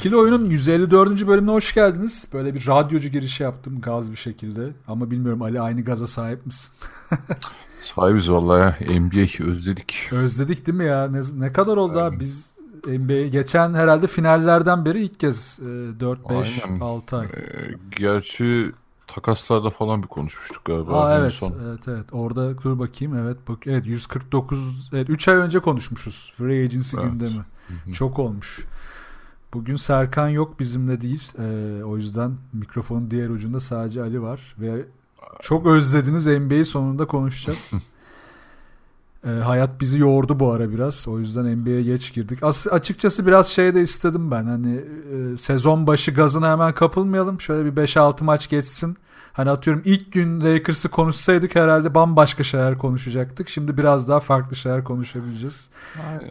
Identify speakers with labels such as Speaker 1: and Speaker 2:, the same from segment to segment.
Speaker 1: İkili oyunun 154. bölümüne hoş geldiniz. Böyle bir radyocu girişi yaptım gaz bir şekilde. Ama bilmiyorum Ali aynı gaza sahip misin?
Speaker 2: Sahibiz vallahi ya. NBA özledik.
Speaker 1: Özledik değil mi ya? Ne, ne kadar oldu abi? Biz NBA geçen herhalde finallerden beri ilk kez e, 4 5
Speaker 2: Aynen.
Speaker 1: 6 ay.
Speaker 2: Ee, gerçi takaslarda falan bir konuşmuştuk galiba.
Speaker 1: Aa evet.
Speaker 2: son.
Speaker 1: Evet evet. Orada dur bakayım. Evet bak evet 149 evet 3 ay önce konuşmuşuz. Free Agency
Speaker 2: Evet.
Speaker 1: gündemi.
Speaker 2: hı.
Speaker 1: Çok olmuş. Bugün Serkan yok bizimle değil. Ee, o yüzden mikrofonun diğer ucunda sadece Ali var ve çok özlediniz NBA'yi sonunda konuşacağız. Ee, hayat bizi yordu bu ara biraz. O yüzden NBA'ye geç girdik. As açıkçası biraz şey de istedim ben. Hani e, sezon başı gazına hemen kapılmayalım. Şöyle bir 5-6 maç geçsin. Hani atıyorum ilk gün Lakers'ı konuşsaydık herhalde bambaşka şeyler konuşacaktık. Şimdi biraz daha farklı şeyler konuşabileceğiz.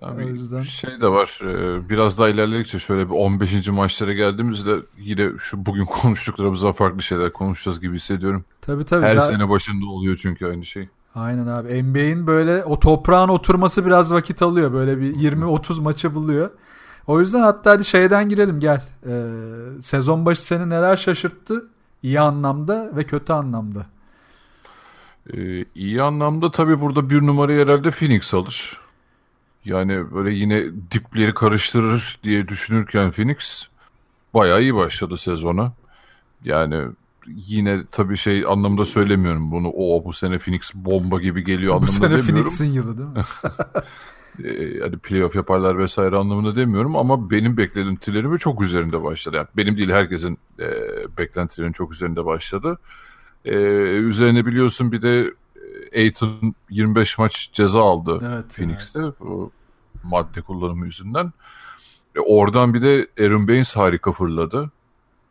Speaker 2: Ay,
Speaker 1: O yüzden-
Speaker 2: Şey de var. e, Biraz daha ilerledikçe şöyle bir 15. maçlara geldiğimizde yine şu bugün konuştuklarımızdan farklı şeyler konuşacağız gibi hissediyorum.
Speaker 1: Tabii tabii.
Speaker 2: Her
Speaker 1: Zaten-
Speaker 2: sene başında oluyor çünkü aynı şey.
Speaker 1: Aynen abi. NBA'in böyle o toprağın oturması biraz vakit alıyor. Böyle bir 20-30 maçı buluyor. O yüzden hatta hadi şeyden girelim gel. Ee, sezon başı seni neler şaşırttı? İyi anlamda ve kötü anlamda.
Speaker 2: Ee, iyi anlamda tabii burada bir numarayı herhalde Phoenix alır. Yani böyle yine dipleri karıştırır diye düşünürken Phoenix bayağı iyi başladı sezona. Yani yine tabii şey anlamda söylemiyorum bunu. O bu sene Phoenix bomba gibi geliyor
Speaker 1: Bu
Speaker 2: anlamında
Speaker 1: sene
Speaker 2: demiyorum.
Speaker 1: Phoenix'in yılı değil mi?
Speaker 2: Ee, hani playoff yaparlar vesaire anlamında demiyorum ama benim beklentilerimin çok üzerinde başladı. Yani benim değil herkesin e, beklentilerinin çok üzerinde başladı. Ee, üzerine biliyorsun bir de e, Aiton 25 maç ceza aldı
Speaker 1: Evet.
Speaker 2: Phoenix'te bu madde kullanımı yüzünden. E, oradan bir de Aaron Baines harika fırladı.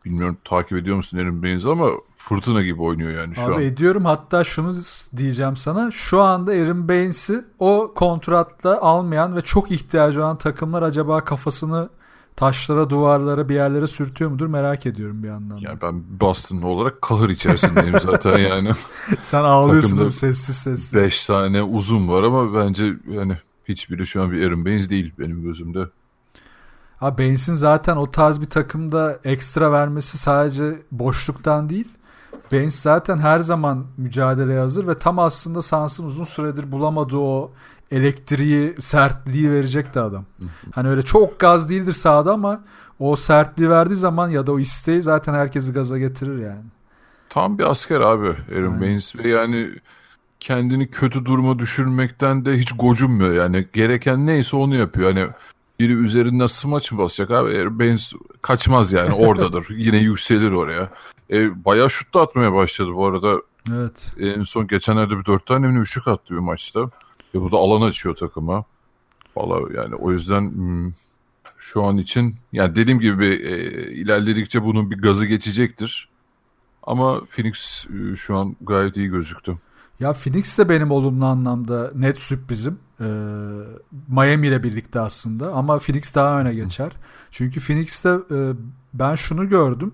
Speaker 2: Bilmiyorum takip ediyor musun Aaron Baines'i ama fırtına gibi oynuyor yani şu
Speaker 1: Abi
Speaker 2: an.
Speaker 1: ediyorum hatta şunu diyeceğim sana. Şu anda Aaron Baines'i o kontratla almayan ve çok ihtiyacı olan takımlar acaba kafasını taşlara, duvarlara, bir yerlere sürtüyor mudur merak ediyorum bir anlamda.
Speaker 2: Yani ben Boston'lı olarak kahır içerisindeyim zaten yani.
Speaker 1: Sen ağlıyorsun sessiz sessiz.
Speaker 2: 5 tane uzun var ama bence yani hiçbiri şu an bir Aaron Baines değil benim gözümde.
Speaker 1: Ha Baines'in zaten o tarz bir takımda ekstra vermesi sadece boşluktan değil. Baines zaten her zaman mücadeleye hazır ve tam aslında Sans'ın uzun süredir bulamadığı o elektriği, sertliği verecekti adam. Hani öyle çok gaz değildir sahada ama o sertliği verdiği zaman ya da o isteği zaten herkesi gaza getirir yani.
Speaker 2: Tam bir asker abi Aaron
Speaker 1: Aynen.
Speaker 2: Baines ve yani kendini kötü duruma düşürmekten de hiç gocunmuyor yani gereken neyse onu yapıyor. Hani biri üzerinden smaç mı basacak abi Baines kaçmaz yani oradadır yine yükselir oraya. E, bayağı şut da atmaya başladı bu arada
Speaker 1: Evet.
Speaker 2: en son geçenlerde bir dört tane mi üçlük attı bir maçta. E, bu da alan açıyor takıma. Valla yani o yüzden hmm, şu an için yani dediğim gibi e, ilerledikçe bunun bir gazı geçecektir. Ama Phoenix e, şu an gayet iyi gözüktü.
Speaker 1: Ya Phoenix de benim olumlu anlamda net sürprizim. Ee, Miami ile birlikte aslında ama Phoenix daha öne geçer. Çünkü Phoenix'te e, ben şunu gördüm.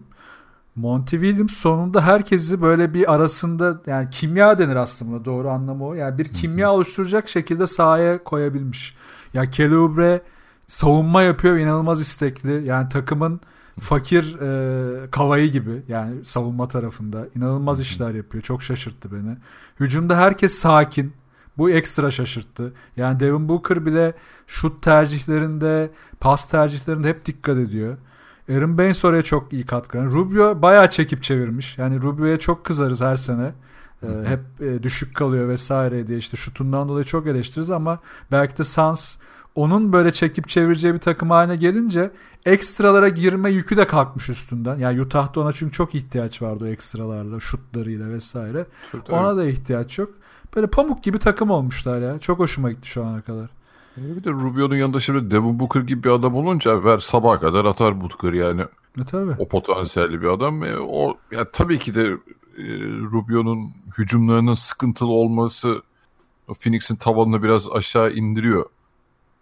Speaker 1: Monty Williams sonunda herkesi böyle bir arasında yani kimya denir aslında doğru anlamı o. Yani bir kimya oluşturacak şekilde sahaya koyabilmiş. Ya Kelly Oubre savunma yapıyor inanılmaz istekli. Yani takımın fakir e, kavayı gibi yani savunma tarafında inanılmaz işler yapıyor. Çok şaşırttı beni. Hücumda herkes sakin. Bu ekstra şaşırttı. Yani Devin Booker bile şut tercihlerinde, pas tercihlerinde hep dikkat ediyor. Aaron Baines oraya çok iyi katkı. Yani Rubio bayağı çekip çevirmiş. Yani Rubio'ya çok kızarız her sene. Ee, hep e, düşük kalıyor vesaire diye işte şutundan dolayı çok eleştiririz ama belki de Suns onun böyle çekip çevireceği bir takım haline gelince ekstralara girme yükü de kalkmış üstünden. Yani Utah'ta ona çünkü çok ihtiyaç vardı o ekstralarla, şutlarıyla vesaire. Ona da ihtiyaç yok. Böyle pamuk gibi takım olmuşlar ya. Çok hoşuma gitti şu ana kadar.
Speaker 2: Bir de Rubio'nun yanında şimdi Devin Booker gibi bir adam olunca ver sabaha kadar atar Booker yani.
Speaker 1: E, tabii.
Speaker 2: O potansiyelli bir adam. E, o ya tabii ki de e, Rubio'nun hücumlarının sıkıntılı olması Phoenix'in tavanını biraz aşağı indiriyor.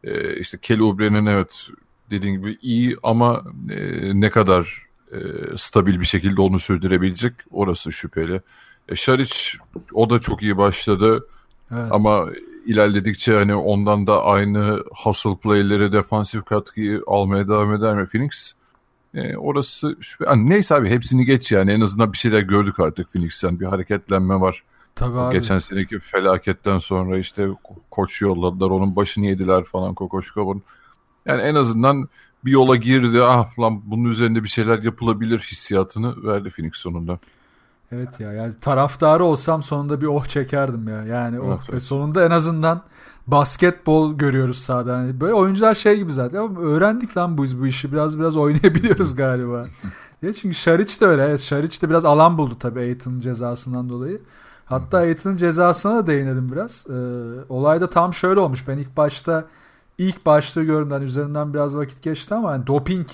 Speaker 2: E, işte Kelly Oubre'nin evet dediğin gibi iyi ama e, ne kadar e, stabil bir şekilde onu sürdürebilecek orası şüpheli. E, Şaric o da çok iyi başladı
Speaker 1: Evet.
Speaker 2: ama ilerledikçe hani ondan da aynı hustle play'leri defansif katkıyı almaya devam eder mi Phoenix? E, orası şüphe. Yani neyse abi hepsini geç yani en azından bir şeyler gördük artık Phoenix'ten bir hareketlenme var.
Speaker 1: Tabii abi.
Speaker 2: Geçen seneki felaketten sonra işte ko- koç yolladılar onun başını yediler falan Kokoşkov'un. Yani en azından bir yola girdi ah lan bunun üzerinde bir şeyler yapılabilir hissiyatını verdi Phoenix sonunda.
Speaker 1: Evet ya yani taraftarı olsam sonunda bir oh çekerdim ya. Yani oh
Speaker 2: Evet,
Speaker 1: be
Speaker 2: evet.
Speaker 1: sonunda en azından basketbol görüyoruz sahada. Yani böyle oyuncular şey gibi zaten. Öğrendik lan bu, bu işi. Biraz biraz oynayabiliyoruz galiba. Ya çünkü Şaric de öyle. Evet Şaric de biraz alan buldu tabii Aiton'un cezasından dolayı. Hatta Aiton'un cezasına da değinelim biraz. Ee, olay da tam şöyle olmuş. Ben ilk başta ilk başta gördüm. Yani üzerinden biraz vakit geçti ama yani doping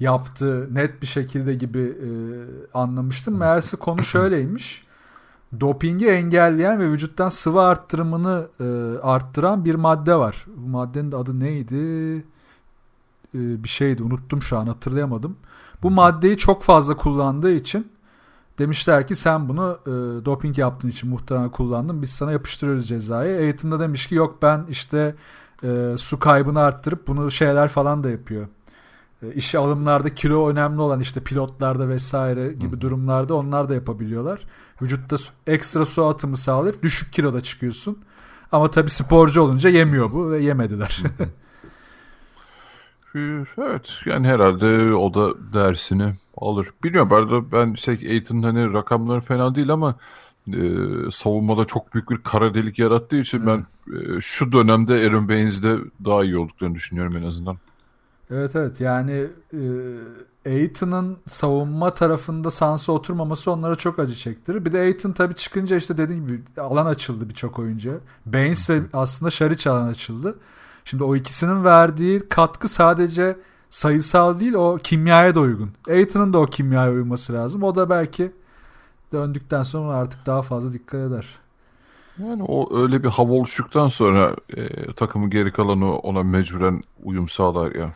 Speaker 1: yaptı net bir şekilde gibi e, anlamıştım. Meğerse konu şöyleymiş. Dopingi engelleyen ve vücuttan sıvı arttırımını e, arttıran bir madde var. Bu maddenin de adı neydi? E, bir şeydi unuttum şu an hatırlayamadım. Bu maddeyi çok fazla kullandığı için demişler ki sen bunu e, doping yaptığın için muhtemelen kullandın. Biz sana yapıştırıyoruz cezayı. Da demiş ki yok ben işte e, su kaybını arttırıp bunu şeyler falan da yapıyor. E, işe alımlarda kilo önemli olan işte pilotlarda vesaire gibi durumlarda onlar da yapabiliyorlar. Vücutta su- ekstra su atımı sağlayıp düşük kiloda çıkıyorsun. Ama tabii sporcu olunca yemiyor bu ve yemediler.
Speaker 2: Ee, Evet yani herhalde o da dersini alır. Bilmiyorum bu arada ben şey Aiton'un hani rakamları fena değil ama e, savunmada çok büyük bir kara delik yarattığı için ben e, şu dönemde Aaron Baines'de daha iyi olduklarını düşünüyorum en azından.
Speaker 1: Evet evet yani e, Aiton'un savunma tarafında Sansa oturmaması onlara çok acı çektirir. Bir de Aiton tabii çıkınca işte dediğim gibi alan açıldı birçok oyuncuya. Baines ve aslında Şariç alan açıldı. Şimdi o ikisinin verdiği katkı sadece sayısal değil o kimyaya da uygun. Aiton'un da o kimyaya uyması lazım. O da belki döndükten sonra artık daha fazla dikkat eder.
Speaker 2: Yani o öyle bir hava oluştuktan sonra e, takımın geri kalanı ona mecburen uyum sağlar ya.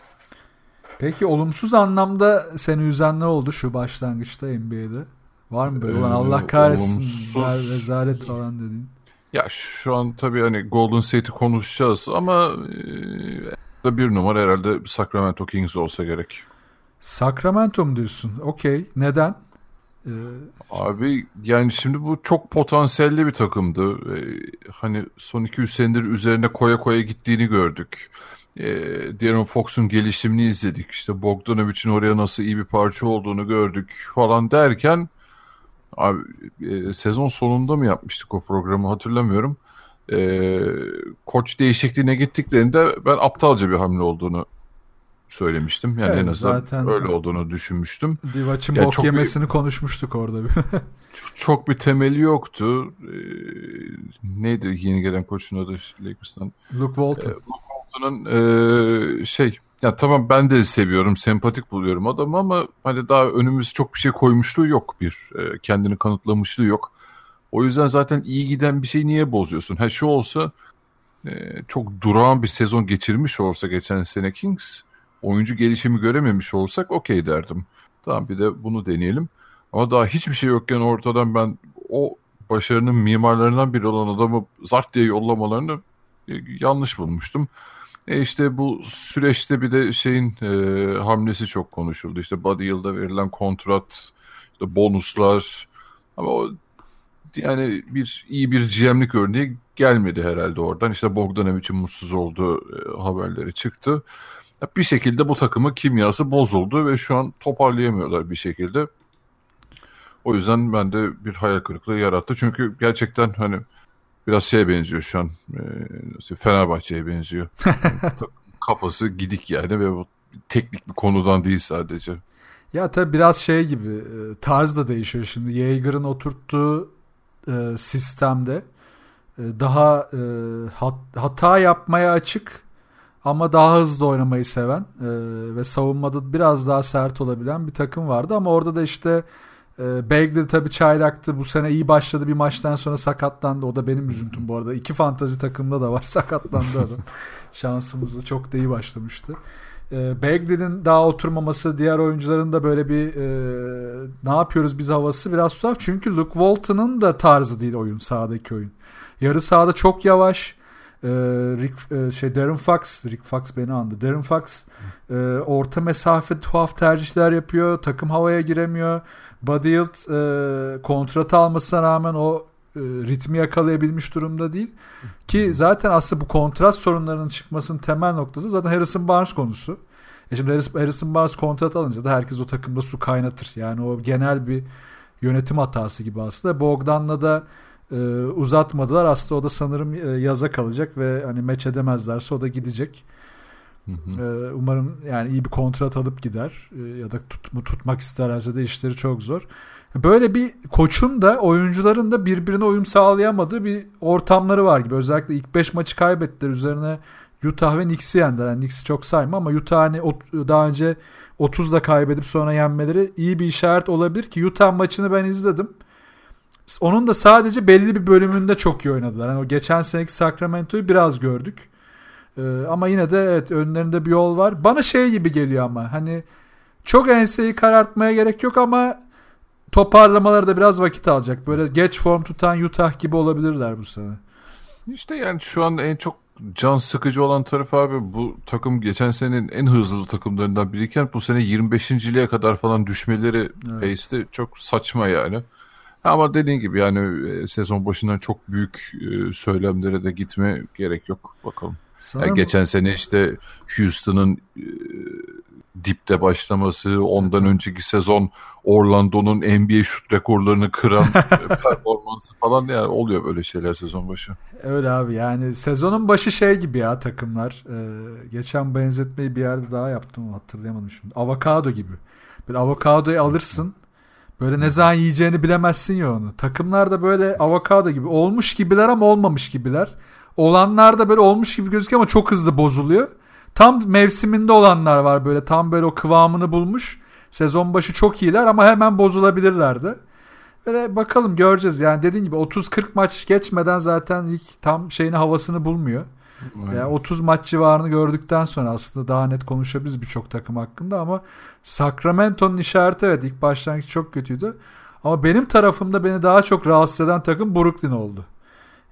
Speaker 1: Peki olumsuz anlamda seni üzen ne oldu şu başlangıçta NBA'de? Var mı böyle?
Speaker 2: Ee,
Speaker 1: Allah kahretsin.
Speaker 2: olumsuz-
Speaker 1: Rezalet falan dediğin.
Speaker 2: Ya şu an tabii hani Golden State'i konuşacağız ama e, da bir numara herhalde Sacramento Kings olsa gerek.
Speaker 1: Sacramento mu diyorsun? Okey. Neden? Ee,
Speaker 2: Abi yani şimdi bu çok potansiyelli bir takımdı. Ee, hani son 200 senedir üzerine koya koya gittiğini gördük. Ee, De'Aaron Fox'un gelişimini izledik. İşte Bogdanovic'in oraya nasıl iyi bir parça olduğunu gördük falan derken abi e, sezon sonunda mı yapmıştık o programı hatırlamıyorum. Ee, koç değişikliğine gittiklerinde ben aptalca bir hamle olduğunu söylemiştim. Yani
Speaker 1: Evet,
Speaker 2: en azından
Speaker 1: zaten-
Speaker 2: öyle olduğunu düşünmüştüm.
Speaker 1: Divac'ın
Speaker 2: Ya
Speaker 1: bok
Speaker 2: çok bir-
Speaker 1: yemesini konuşmuştuk orada. bir.
Speaker 2: Çok bir temeli yoktu. Ee, neydi yeni gelen koçun adı Lakers'tan?
Speaker 1: Luke Walton.
Speaker 2: Walton'ın ee, şey ya tamam ben de seviyorum, sempatik buluyorum adamı ama hani daha önümüz çok bir şey koymuşluğu yok bir. ee, kendini kanıtlamışlığı yok. O yüzden zaten iyi giden bir şey niye bozuyorsun? Ha şu olsa ee, çok durağan bir sezon geçirmiş olsa geçen sene Kings oyuncu gelişimi görememiş olsak okey derdim. Tamam bir de bunu deneyelim. Ama daha hiçbir şey yokken ortadan ben o başarının mimarlarından biri olan adamı zart diye yollamalarını e, yanlış bulmuştum. E işte bu süreçte bir de şeyin e, hamlesi çok konuşuldu. İşte Buddy Yıld'a verilen kontrat, işte bonuslar. Ama o yani bir iyi bir GM'lik örneği gelmedi herhalde oradan. İşte Bogdanovic'in mutsuz olduğu e, haberleri çıktı. Bir şekilde bu takımın kimyası bozuldu ve şu an toparlayamıyorlar bir şekilde. O yüzden ben de bir hayal kırıklığı yarattı. Çünkü gerçekten hani biraz şeye benziyor şu an. E, Fenerbahçe'ye benziyor. Kafası gidik yani ve bu teknik bir konudan değil sadece.
Speaker 1: Ya tabii biraz şey gibi e, tarz da değişiyor şimdi. Jaeger'ın oturttuğu e, sistemde e, daha e, hat- hata yapmaya açık ama daha hızlı oynamayı seven e, ve savunmada biraz daha sert olabilen bir takım vardı ama orada da işte e, Bagley tabii çaylaktı. Bu sene iyi başladı bir maçtan sonra sakatlandı. O da benim üzüntüm bu arada. İki fantazi takımda da var sakatlandı adam. Şansımızı çok da iyi başlamıştı. E, Bagley'nin daha oturmaması, diğer oyuncuların da böyle bir e, ne yapıyoruz biz havası biraz tuhaf. Çünkü Luke Walton'ın da tarzı değil oyun, sahadaki oyun. Yarı sahada çok yavaş. E, Rick, e, şey Darren Fox, Rick Fox beni andı. Darren Fox e, orta mesafe tuhaf tercihler yapıyor. Takım havaya giremiyor. Buddy Hield e, kontratı almasına rağmen o e, ritmi yakalayabilmiş durumda değil. Ki zaten aslında bu kontrat sorunlarının çıkmasının temel noktası zaten Harrison Barnes konusu. E şimdi Harrison Barnes kontrat alınca da herkes o takımda su kaynatır. Yani o genel bir yönetim hatası gibi aslında. Bogdan'la da e, uzatmadılar. Aslında o da sanırım e, yaza kalacak ve hani meç edemezlerse o da gidecek. Hı hı. Umarım yani iyi bir kontrat alıp gider ya da tut, tutmak isterlerse de işleri çok zor. Böyle bir koçun da oyuncuların da birbirine uyum sağlayamadığı bir ortamları var gibi. Özellikle ilk 5 maçı kaybettiler. Üzerine Utah ve Knicks'i yendiler. Yani Knicks'i çok sayma ama Utah hani daha önce 30'da kaybedip sonra yenmeleri iyi bir işaret olabilir ki Utah maçını ben izledim. Onun da sadece belli bir bölümünde çok iyi oynadılar. Yani o geçen seneki Sacramento'yu biraz gördük. Ee, ama yine de evet önlerinde bir yol var. Bana şey gibi geliyor ama hani çok enseyi karartmaya gerek yok ama toparlamaları da biraz vakit alacak. Böyle geç form tutan Utah gibi olabilirler bu sene.
Speaker 2: İşte yani şu an en çok can sıkıcı olan taraf abi bu takım geçen senenin en hızlı takımlarından biriyken bu sene 25.liğe kadar falan düşmeleri evet. pace'te çok saçma yani. Ama dediğin gibi yani e, sezon başından çok büyük e, söylemlere de gitme gerek yok bakalım. Yani geçen sene işte Houston'ın e, dipte başlaması, ondan önceki sezon Orlando'nun NBA şut rekorlarını kıran performansı falan yani oluyor böyle şeyler sezon başı.
Speaker 1: Öyle abi yani sezonun başı şey gibi ya takımlar. Ee, geçen benzetmeyi bir yerde daha yaptım hatırlayamadım şimdi. Avokado gibi. Bir avokadoyu alırsın. Böyle ne zaman yiyeceğini bilemezsin ya onu. Takımlar da böyle avokado gibi. Olmuş gibiler ama olmamış gibiler. Olanlar da böyle olmuş gibi gözüküyor ama çok hızlı bozuluyor. Tam mevsiminde olanlar var böyle tam böyle o kıvamını bulmuş. Sezon başı çok iyiler ama hemen bozulabilirlerdi. Böyle bakalım göreceğiz. Yani dediğin gibi 30-40 maç geçmeden zaten lig tam şeyini havasını bulmuyor. Yani 30 maç civarını gördükten sonra aslında daha net konuşabiliriz birçok takım hakkında ama Sacramento'nun işareti evet ilk başlangıç çok kötüydü. Ama benim tarafımda beni daha çok rahatsız eden takım Brooklyn oldu.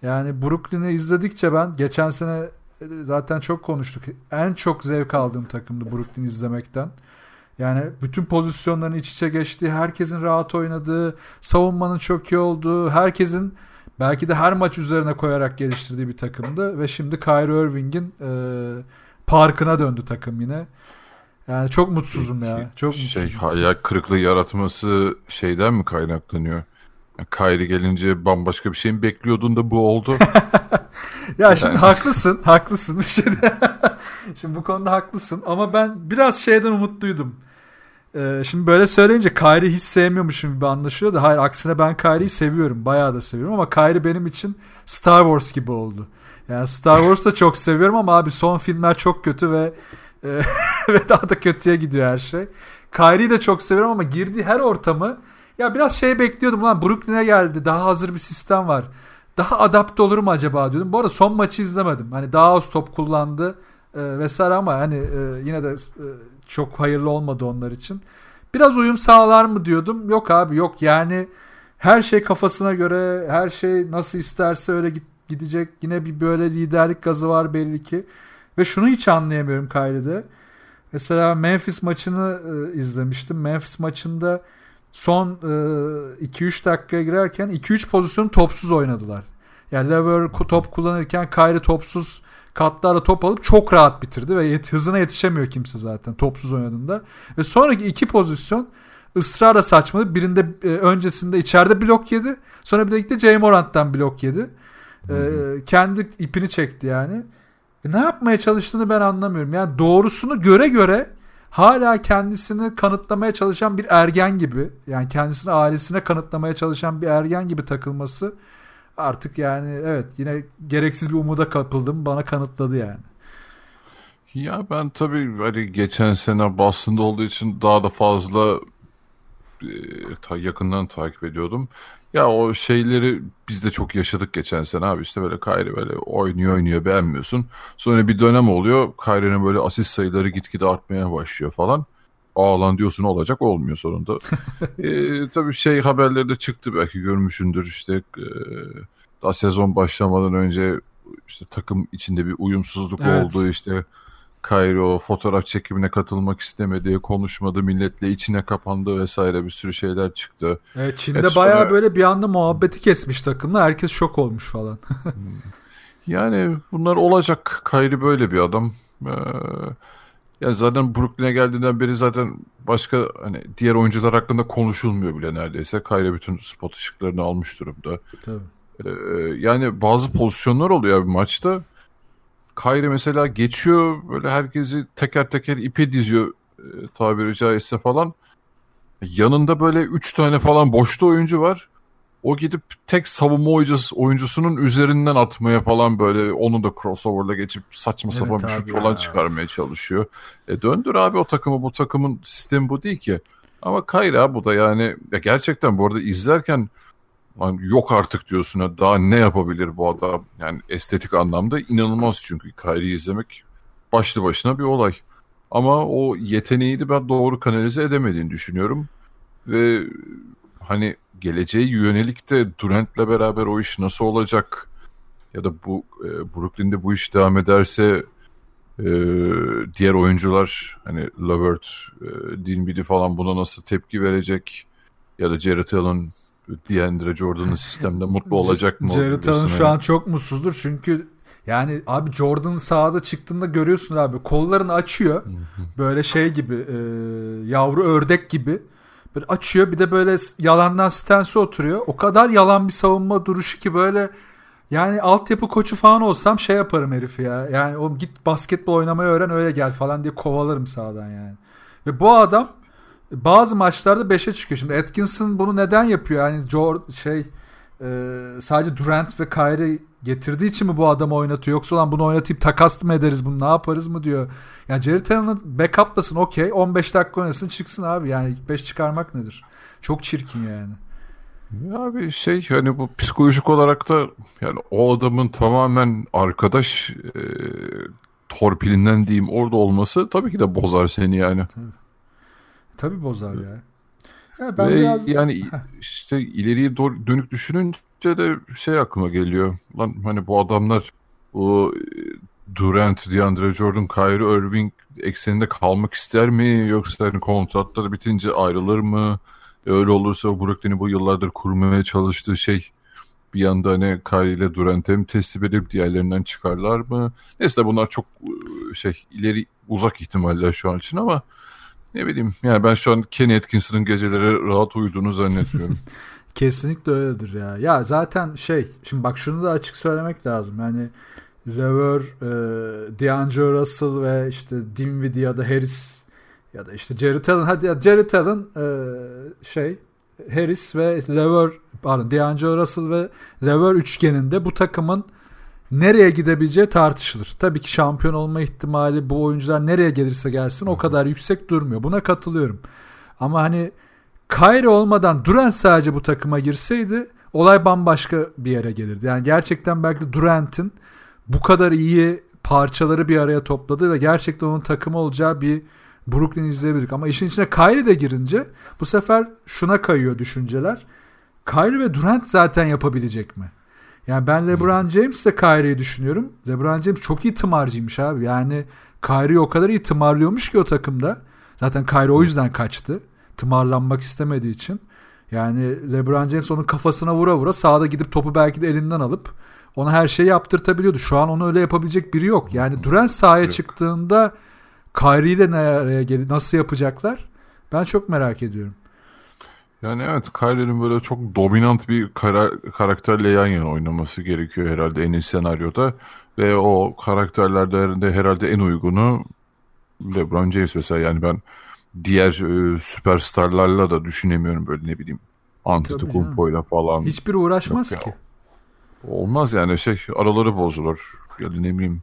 Speaker 1: Yani Brooklyn'i izledikçe ben geçen sene e, zaten çok konuştuk. En çok zevk aldığım takımdı Brooklyn izlemekten. Yani bütün pozisyonların iç içe geçtiği, herkesin rahat oynadığı, savunmanın çok iyi olduğu, herkesin belki de her maç üzerine koyarak geliştirdiği bir takımdı. Ve şimdi Kyrie Irving'in e, parkına döndü takım yine. Yani çok mutsuzum ya. Çok
Speaker 2: şey,
Speaker 1: mutsuzum.
Speaker 2: hayal kırıklığı yaratması şeyden mi kaynaklanıyor? Kayri gelince bambaşka bir şeyin bekliyordun da bu oldu.
Speaker 1: ya yani. şimdi haklısın, haklısın bir şeyde. şimdi bu konuda haklısın ama ben biraz şeyden umutluydum. Ee, şimdi böyle söyleyince Kayri hiç sevmiyormuşum gibi anlaşılıyor da hayır aksine ben Kayri'yi seviyorum. Bayağı da seviyorum ama Kayri benim için Star Wars gibi oldu. Yani Star Wars'ı da çok seviyorum ama abi son filmler çok kötü ve e, ve daha da kötüye gidiyor her şey. Kayri'yi de çok seviyorum ama girdiği her ortamı ya biraz şey bekliyordum lan Brooklyn'e geldi. Daha hazır bir sistem var. Daha adapte olur mu acaba diyordum. Bu arada son maçı izlemedim. Hani daha az top kullandı e, vesaire ama hani e, yine de e, çok hayırlı olmadı onlar için. Biraz uyum sağlar mı diyordum. Yok abi yok yani her şey kafasına göre her şey nasıl isterse öyle gidecek. Yine bir böyle liderlik gazı var belli ki. Ve şunu hiç anlayamıyorum Kyrie'de. Mesela Memphis maçını e, izlemiştim. Memphis maçında son e, 2-3 dakikaya girerken 2-3 pozisyonu topsuz oynadılar. Yani Lever top kullanırken Kyrie topsuz katlarla top alıp çok rahat bitirdi ve yet- hızına yetişemiyor kimse zaten topsuz oynadığında. Ve sonraki iki pozisyon ısrarla saçmalı. Birinde e, öncesinde içeride blok yedi. Sonra bir de Jay Morant'tan blok yedi. E, kendi ipini çekti yani. E, ne yapmaya çalıştığını ben anlamıyorum. Yani doğrusunu göre göre hala kendisini kanıtlamaya çalışan bir ergen gibi yani kendisini ailesine kanıtlamaya çalışan bir ergen gibi takılması artık yani evet yine gereksiz bir umuda kapıldım bana kanıtladı yani.
Speaker 2: Ya ben tabii hani geçen sene Boston'da olduğu için daha da fazla e, yakından takip ediyordum. Ya o şeyleri biz de çok yaşadık geçen sene abi işte böyle Kyrie böyle oynuyor oynuyor beğenmiyorsun. Sonra bir dönem oluyor Kyrie'nin böyle asist sayıları gitgide artmaya başlıyor falan. Aa diyorsun olacak olmuyor sonunda. e, tabii şey haberleri de çıktı belki görmüşündür işte e, daha sezon başlamadan önce işte takım içinde bir uyumsuzluk evet. oldu işte Cairo fotoğraf çekimine katılmak istemedi, konuşmadı, milletle içine kapandı vesaire bir sürü şeyler çıktı.
Speaker 1: Evet, Çin'de evet, bayağı sonra... böyle bir anda muhabbeti kesmiş takımla. Herkes şok olmuş falan.
Speaker 2: yani bunlar olacak. Kyrie böyle bir adam. Ee, yani zaten Brooklyn'e geldiğinden beri zaten başka hani diğer oyuncular hakkında konuşulmuyor bile neredeyse. Kyrie bütün spot ışıklarını almış durumda. Tabii. Ee, yani bazı pozisyonlar oluyor bir maçta. Kyrie mesela geçiyor böyle herkesi teker teker ipe diziyor e, tabiri caizse falan. Yanında böyle 3 tane falan boşta oyuncu var. O gidip tek savunma oyuncusu, oyuncusunun üzerinden atmaya falan böyle onu da crossover'la geçip saçma evet sapan bir şut falan çıkarmaya çalışıyor. E döndür abi o takımı bu takımın sistemi bu değil ki. Ama Kayra bu da yani ya gerçekten bu arada izlerken Lan yok artık diyorsun ya daha ne yapabilir bu adam? Yani estetik anlamda inanılmaz çünkü Kyrie'yi izlemek başlı başına bir olay. Ama o yeteneği de ben doğru kanalize edemediğini düşünüyorum. Ve hani geleceğe yönelik de Durant'le beraber o iş nasıl olacak? Ya da bu e, Brooklyn'de bu iş devam ederse e, diğer oyuncular hani Levert, e, Dinwiddie falan buna nasıl tepki verecek? Ya da Jared Allen DeAndre Jordan'ın sistemde mutlu olacak mı?
Speaker 1: Jared Allen şu an çok mutsuzdur çünkü yani abi Jordan sahada çıktığında görüyorsun abi kollarını açıyor. böyle şey gibi e, yavru ördek gibi. Böyle açıyor bir de böyle yalandan stense oturuyor. O kadar yalan bir savunma duruşu ki böyle yani altyapı koçu falan olsam şey yaparım herifi ya. Yani o git basketbol oynamayı öğren öyle gel falan diye kovalarım sağdan yani. Ve bu adam bazı maçlarda 5'e çıkıyor. Şimdi Atkinson bunu neden yapıyor? Yani George, şey e, sadece Durant ve Kyrie getirdiği için mi bu adamı oynatıyor? Yoksa olan bunu oynatayım takas mı ederiz bunu ne yaparız mı diyor. Yani Jared Allen'ı backuplasın okey 15 dakika oynasın çıksın abi. Yani ilk 5 çıkarmak nedir? Çok çirkin yani.
Speaker 2: Abi şey hani bu psikolojik olarak da yani o adamın tamamen arkadaş e, torpilinden diyeyim orada olması tabii ki de bozar seni yani. Tabii.
Speaker 1: Tabii bozar ya.
Speaker 2: Ya ben Ve biraz... yani işte ileriye doğru dönük düşününce de şey aklıma geliyor. Lan hani bu adamlar o e, Durant, DeAndre Jordan, Kyrie Irving ekseninde kalmak ister mi? Yoksa hani kontratları bitince ayrılır mı? E öyle olursa Brooklyn'i bu yıllardır kurmaya çalıştığı şey bir yanda hani Kyrie ile Durant'e mi teslim edip diğerlerinden çıkarlar mı? Neyse bunlar çok e, şey ileri uzak ihtimaller şu an için ama ne bileyim yani ben şu an Kenny Atkinson'ın geceleri rahat uyuduğunu zannetmiyorum.
Speaker 1: Kesinlikle öyledir ya. Ya zaten şey şimdi bak şunu da açık söylemek lazım. Yani Lever, e, D'Angelo Russell ve işte Dinwiddie ya da Harris ya da işte Jared Allen hadi Jared Allen e, şey Harris ve Lever pardon D'Angelo Russell ve Lever üçgeninde bu takımın nereye gidebileceği tartışılır. Tabii ki şampiyon olma ihtimali bu oyuncular nereye gelirse gelsin o kadar yüksek durmuyor. Buna katılıyorum. Ama hani Kyrie olmadan Durant sadece bu takıma girseydi olay bambaşka bir yere gelirdi. Yani gerçekten belki Durant'in bu kadar iyi parçaları bir araya topladığı ve gerçekten onun takımı olacağı bir Brooklyn izleyebilirdik. Ama işin içine Kyrie de girince bu sefer şuna kayıyor düşünceler. Kyrie ve Durant zaten yapabilecek mi? Yani ben LeBron James de Kyrie'yi düşünüyorum. LeBron James çok iyi tımarcıymış abi. Yani Kyrie o kadar iyi tımarlıyormuş ki o takımda. Zaten Kyrie o yüzden kaçtı. Tımarlanmak istemediği için. Yani LeBron James onun kafasına vura vura sağda gidip topu belki de elinden alıp ona her şeyi yaptırtabiliyordu. Şu an onu öyle yapabilecek biri yok. Yani Durant sahaya çıktığında Kyrie ile nereye nasıl yapacaklar? Ben çok merak ediyorum.
Speaker 2: Yani evet Kyrie'nin böyle çok dominant bir kara, karakterle yan yana oynaması gerekiyor herhalde en iyi senaryoda. Ve o karakterlerde herhalde en uygunu LeBron James mesela yani ben diğer e, süperstarlarla da düşünemiyorum böyle ne bileyim Antetokounmpo'yla falan.
Speaker 1: Hiçbir uğraşmaz ki.
Speaker 2: Olmaz yani şey araları bozulur. Ya da ne bileyim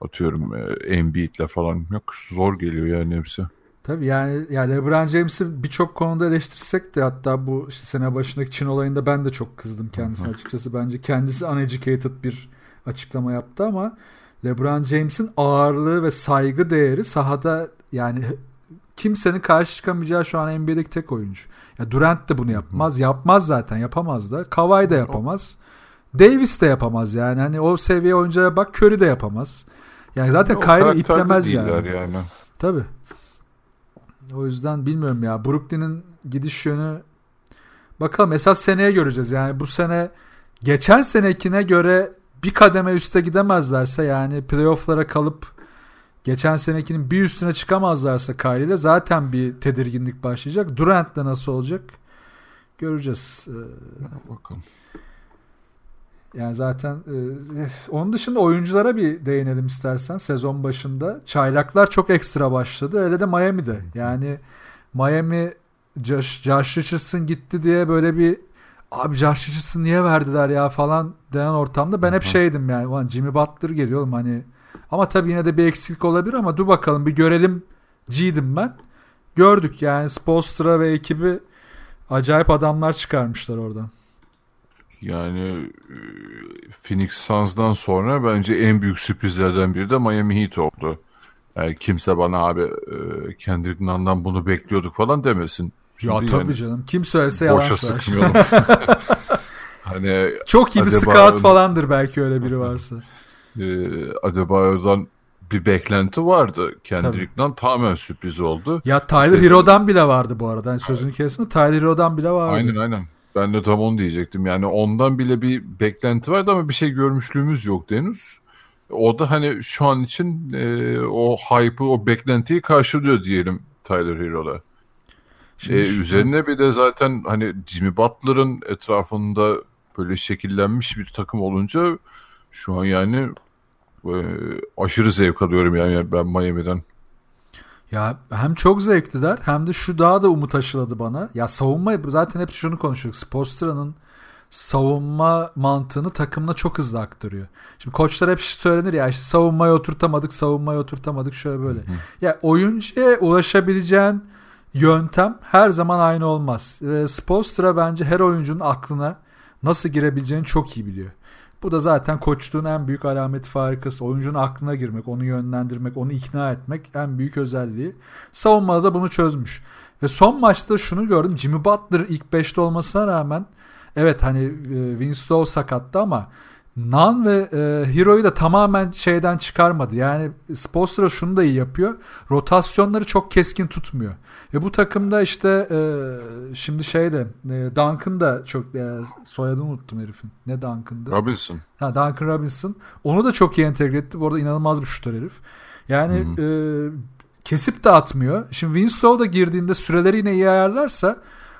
Speaker 2: atıyorum e, Embiid'le falan yok zor geliyor yani hepsi.
Speaker 1: Tabii yani, yani LeBron James'i birçok konuda eleştirsek de hatta bu işte sene başındaki Çin olayında ben de çok kızdım kendisine açıkçası. Bence kendisi uneducated bir açıklama yaptı ama LeBron James'in ağırlığı ve saygı değeri sahada yani kimsenin karşı çıkamayacağı şu an NBA'deki tek oyuncu. Ya Durant de bunu yapmaz. Yapmaz zaten. Yapamaz da. Kawhi de yapamaz. Davis de yapamaz yani. Hani o seviye oyuncuya bak Curry de yapamaz. Yani zaten Kyrie iplemez yani. yani. Tabii. O yüzden bilmiyorum ya. Brooklyn'in gidiş yönü bakalım esas seneye göreceğiz. Yani bu sene geçen senekine göre bir kademe üste gidemezlerse yani playoff'lara kalıp geçen senekinin bir üstüne çıkamazlarsa Kyrie ile zaten bir tedirginlik başlayacak. Durant'le nasıl olacak göreceğiz.
Speaker 2: Ee, bakalım.
Speaker 1: Yani zaten e, onun dışında oyunculara bir değinelim istersen sezon başında. Çaylaklar çok ekstra başladı. Öyle de Miami'de. Yani Miami Josh, Josh Richardson gitti diye böyle bir abi Josh Richardson niye verdiler ya falan denen ortamda ben hep şeydim yani. Ulan Jimmy Butler geliyor oğlum hani. Ama tabii yine de bir eksiklik olabilir ama dur bakalım bir görelim G'dim ben. Gördük yani Spolstra ve ekibi acayip adamlar çıkarmışlar oradan.
Speaker 2: Yani e, Phoenix Suns'dan sonra bence en büyük sürprizlerden biri de Miami Heat oldu. Yani kimse bana abi e, Kendrick Nunn'dan bunu bekliyorduk falan demesin.
Speaker 1: Şimdi ya tabii yani, canım. Kim söylerse yalan
Speaker 2: Boşa sıkmayalım. hani
Speaker 1: Çok iyi bir scout falandır belki öyle biri varsa.
Speaker 2: E, Adebayo'dan bir beklenti vardı. Kendrick Nunn tamamen sürpriz oldu.
Speaker 1: Ya Tyler Sezon... Hero'dan bile vardı bu arada. Yani sözünü kesin Tyler Hero'dan bile vardı.
Speaker 2: Aynen aynen. Ben de tam onu diyecektim. Yani ondan bile bir beklenti vardı ama bir şey görmüşlüğümüz yok henüz. O da hani şu an için e, o hype'ı, o beklentiyi karşılıyor diyelim Tyler Hero'da. Şey, üzerine bir de zaten hani Jimmy Butler'ın etrafında böyle şekillenmiş bir takım olunca şu an yani e, aşırı zevk alıyorum yani ben Miami'den.
Speaker 1: Ya hem çok zevkliler hem de şu daha da umut aşıladı bana. Ya savunma zaten hep şunu konuşuyoruz. Spostra'nın savunma mantığını takımına çok hızlı aktarıyor. Şimdi koçlar hep söylenir ya işte savunmayı oturtamadık, savunmayı oturtamadık şöyle böyle. Hı hı. Ya oyuncuya ulaşabileceğin yöntem her zaman aynı olmaz. E, Spolstra bence her oyuncunun aklına nasıl girebileceğini çok iyi biliyor. Bu da zaten koçluğun en büyük alameti farikası. Oyuncunun aklına girmek, onu yönlendirmek, onu ikna etmek en büyük özelliği. Savunmada da bunu çözmüş. Ve son maçta şunu gördüm. Jimmy Butler ilk 5'te olmasına rağmen evet hani e, Winslow sakattı ama Nan ve e, Hero'yu da tamamen şeyden çıkarmadı. Yani Spolstra şunu da iyi yapıyor. Rotasyonları çok keskin tutmuyor. Ve bu takımda işte e, şimdi şeyde e, Duncan da çok e, soyadını unuttum herifin. Ne Duncan'dı?
Speaker 2: Robinson.
Speaker 1: Ha Duncan Robinson. Onu da çok iyi entegre etti. Bu arada inanılmaz bir şutör herif. Yani e, kesip de atmıyor. Şimdi Winslow da girdiğinde süreleri yine iyi ayarlarsa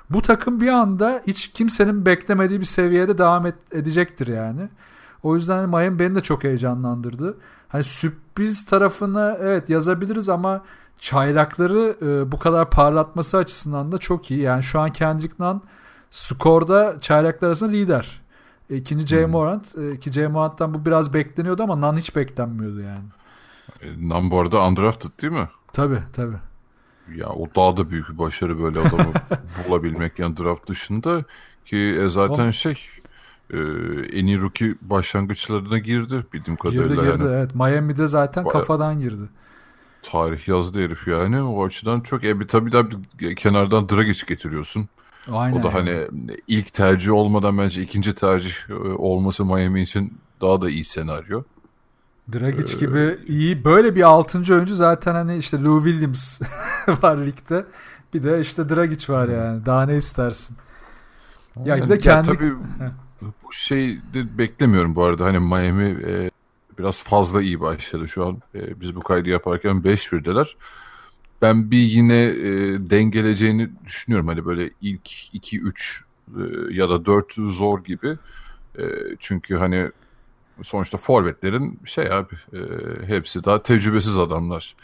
Speaker 1: bu takım bir anda hiç kimsenin beklemediği bir seviyede devam et, edecektir yani. O yüzden hani Miami beni de çok heyecanlandırdı. Hani sürpriz tarafını evet yazabiliriz ama çaylakları e, bu kadar parlatması açısından da çok iyi. Yani şu an Kendrick Nunn skorda çaylaklar arasında lider. İkinci Jay hmm. Morant. E, ki Jay Morant'tan bu biraz bekleniyordu ama Nunn hiç beklenmiyordu yani.
Speaker 2: E, Nunn bu arada undrafted değil mi?
Speaker 1: Tabii tabii.
Speaker 2: Ya o daha da büyük bir başarı böyle adamı bulabilmek yani draft dışında ki e, zaten o... şey e, en iyi rookie başlangıçlarına girdi bildiğim kadarıyla.
Speaker 1: Girdi girdi yani. evet. Miami'de zaten Baya... kafadan girdi
Speaker 2: tarih yazdı herif yani. O açıdan çok e bir tabii da kenardan Dragic getiriyorsun. Aynen. O da hani ilk tercih olmadan bence ikinci tercih e, olması Miami için daha da iyi senaryo.
Speaker 1: Dragic ee, gibi iyi böyle bir altıncı oyuncu zaten hani işte Lou Williams var ligde. Bir de işte Dragic var yani. Daha ne istersin?
Speaker 2: Ya yani, bir de kendi ya tabii bu şey de beklemiyorum bu arada. Hani Miami e, biraz fazla iyi başladı şu an. E, biz bu kaydı yaparken 5-1'deler. Ben bir yine e, dengeleceğini düşünüyorum. Hani böyle ilk 2-3 e, ya da 4 zor gibi. E, çünkü hani sonuçta forvetlerin şey abi e, hepsi daha tecrübesiz adamlar.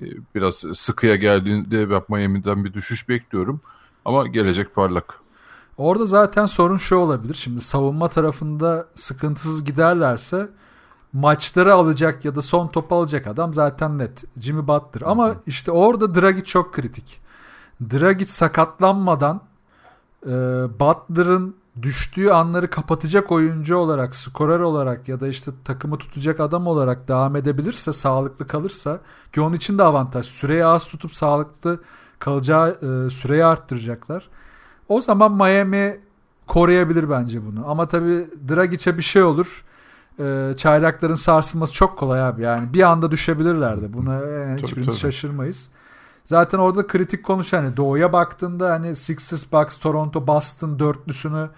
Speaker 2: E, biraz sıkıya geldiğinde ben Miami'den bir düşüş bekliyorum. Ama gelecek parlak.
Speaker 1: Orada zaten sorun şu olabilir. Şimdi savunma tarafında sıkıntısız giderlerse maçları alacak ya da son topu alacak adam zaten net. Jimmy Butler. Ama işte orada Dragic çok kritik. Dragic sakatlanmadan e, Butler'ın düştüğü anları kapatacak oyuncu olarak, skorer olarak ya da işte takımı tutacak adam olarak devam edebilirse, sağlıklı kalırsa ki onun için de avantaj. Süreyi az tutup sağlıklı kalacağı e, süreyi arttıracaklar. O zaman Miami koruyabilir bence bunu. Ama tabii Dragic'e bir şey olur. E, çaylakların sarsılması çok kolay abi. Yani bir anda düşebilirlerdi. Buna yani hiçbirimiz
Speaker 2: tabii.
Speaker 1: şaşırmayız. Zaten orada kritik konuş hani doğuya baktığında hani Sixers, Bucks, Toronto, Boston dörtlüsünü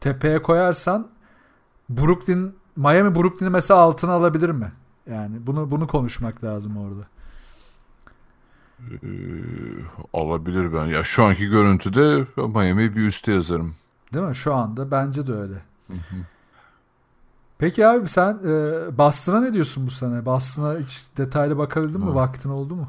Speaker 1: tepeye koyarsan Brooklyn, Miami Brooklyn'i mesela altına alabilir mi? Yani bunu bunu konuşmak lazım orada.
Speaker 2: Ee, alabilir ben. Ya şu anki görüntüde Miami'yi bir üste yazarım.
Speaker 1: Değil mi? Şu anda bence de öyle. Peki abi sen e, Boston'a ne diyorsun bu sene? Boston'a hiç detaylı bakabildin mi? Vaktin oldu mu?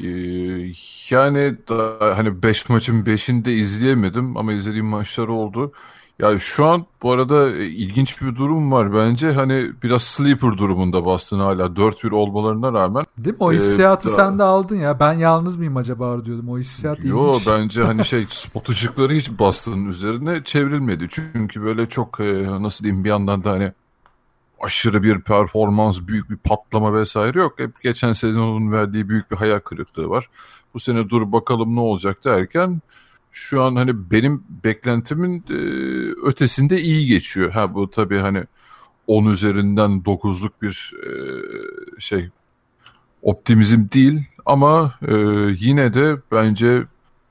Speaker 2: Ee, yani da, hani 5 maçın 5'ini de izleyemedim ama izlediğim maçlar oldu. Ya şu an bu arada e, ilginç bir durum var bence. Hani biraz sleeper durumunda Boston hala 4-1 olmalarına rağmen.
Speaker 1: Değil mi? O
Speaker 2: Ee,
Speaker 1: hissiyatı
Speaker 2: da-
Speaker 1: sen de aldın ya. Ben yalnız mıyım acaba diyordum. O hissiyat
Speaker 2: Yo
Speaker 1: ilginç.
Speaker 2: bence hani şey spotucukları hiç Boston'ın üzerine çevrilmedi. Çünkü böyle çok e, nasıl diyeyim bir yandan da hani aşırı bir performans, büyük bir patlama vesaire yok. Hep geçen sezonun verdiği büyük bir hayal kırıklığı var. Bu sene dur bakalım ne olacak derken şu an hani benim beklentimin e, ötesinde iyi geçiyor. Ha bu tabii hani 10 üzerinden 9'luk bir e, şey optimizm değil ama e, yine de bence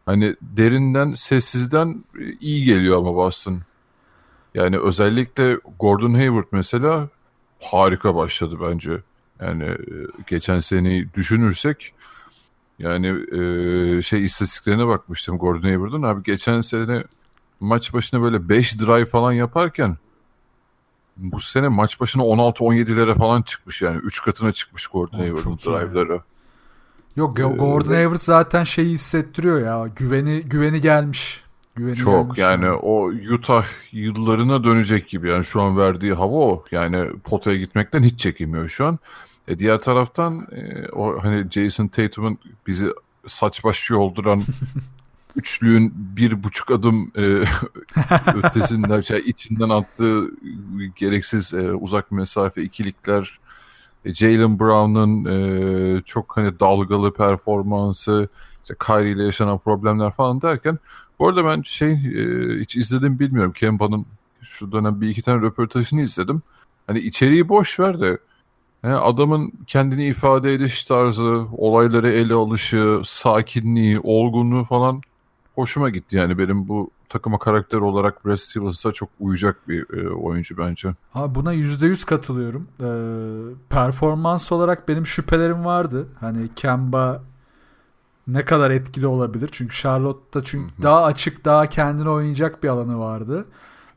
Speaker 2: hani derinden sessizden e, iyi geliyor ama Boston. Yani özellikle Gordon Hayward mesela harika başladı bence. Yani e, geçen seneyi düşünürsek yani e, şey istatistiklerine bakmıştım Gordon Hayward'ın. Abi geçen sene maç başına böyle 5 drive falan yaparken bu sene maç başına 16-17'lere falan çıkmış yani. 3 katına çıkmış Gordon Hayward'ın
Speaker 1: ya.
Speaker 2: drive'ları.
Speaker 1: Yok
Speaker 2: Ee,
Speaker 1: Gordon Hayward zaten şeyi hissettiriyor ya. Güveni güveni gelmiş. Güveni
Speaker 2: Çok
Speaker 1: gelmiş
Speaker 2: yani o Utah yıllarına dönecek gibi yani şu an verdiği hava o. Yani potaya gitmekten hiç çekinmiyor şu an. E diğer taraftan e, o hani Jason Tatum'un bizi saç baş yolduran üçlüğün bir buçuk adım e, ötesinden şey, içinden attığı gereksiz e, uzak mesafe ikilikler e, Jalen Brown'un e, çok hani dalgalı performansı işte Kyrie ile yaşanan problemler falan derken bu arada ben şey e, hiç izledim bilmiyorum. Kemba'nın şu dönem bir iki tane röportajını izledim. Hani içeriği boş ver de adamın kendini ifade ediş tarzı, olayları ele alışı, sakinliği, olgunluğu falan hoşuma gitti. Yani benim bu takıma karakter olarak Brad Stevens'a çok uyacak bir e, oyuncu bence.
Speaker 1: Abi buna %100 katılıyorum. Ee, performans olarak benim şüphelerim vardı. Hani Kemba ne kadar etkili olabilir? Çünkü Charlotte'da çünkü daha açık, daha kendine oynayacak bir alanı vardı.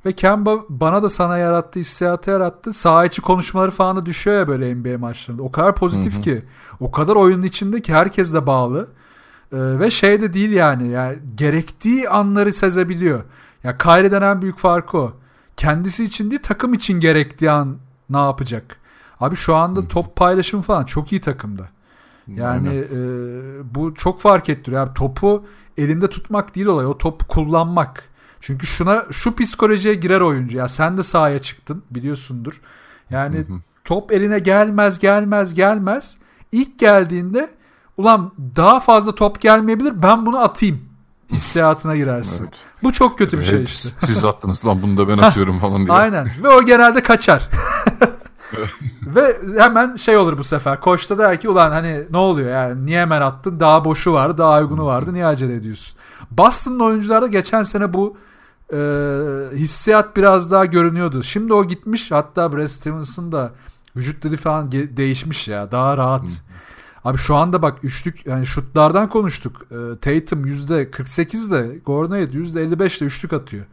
Speaker 1: Ve Kemba bana da sana yarattığı hissiyatı yarattı. Saha içi konuşmaları falan da düşüyor ya böyle NBA maçlarında. O kadar pozitif
Speaker 2: Hı hı.
Speaker 1: ki. O kadar oyunun içinde ki herkes de bağlı. Ee, ve şey de değil yani. yani gerektiği anları sezebiliyor. Ya Kyrie denen büyük farkı o. Kendisi için değil takım için gerektiği an ne yapacak? Abi şu anda top paylaşımı falan çok iyi takımda. Yani
Speaker 2: Aynen.
Speaker 1: e, bu çok fark ettiriyor. Abi topu elinde tutmak değil olay. O topu kullanmak. Çünkü şuna şu psikolojiye girer oyuncu. Ya sen de sahaya çıktın biliyorsundur. Yani
Speaker 2: Hı hı.
Speaker 1: top eline gelmez gelmez gelmez. İlk geldiğinde ulan daha fazla top gelmeyebilir ben bunu atayım hissiyatına girersin.
Speaker 2: Evet.
Speaker 1: Bu çok kötü bir şey
Speaker 2: Hep
Speaker 1: işte.
Speaker 2: Siz attınız lan bunu da ben atıyorum falan diye.
Speaker 1: Aynen. Ve o genelde kaçar. Ve hemen şey olur bu sefer. Koç da der ki ulan hani ne oluyor yani niye hemen attın? Daha boşu vardı, daha uygunu vardı. Niye acele ediyorsun? Boston'ın oyuncularda geçen sene bu e, hissiyat biraz daha görünüyordu. Şimdi o gitmiş. Hatta Brad Stevens'ın da vücut dili falan değişmiş ya. Daha rahat. Abi şu anda bak üçlük yani şutlardan konuştuk. E, Tatum %48 de Gordon Hayward %55 de üçlük atıyor.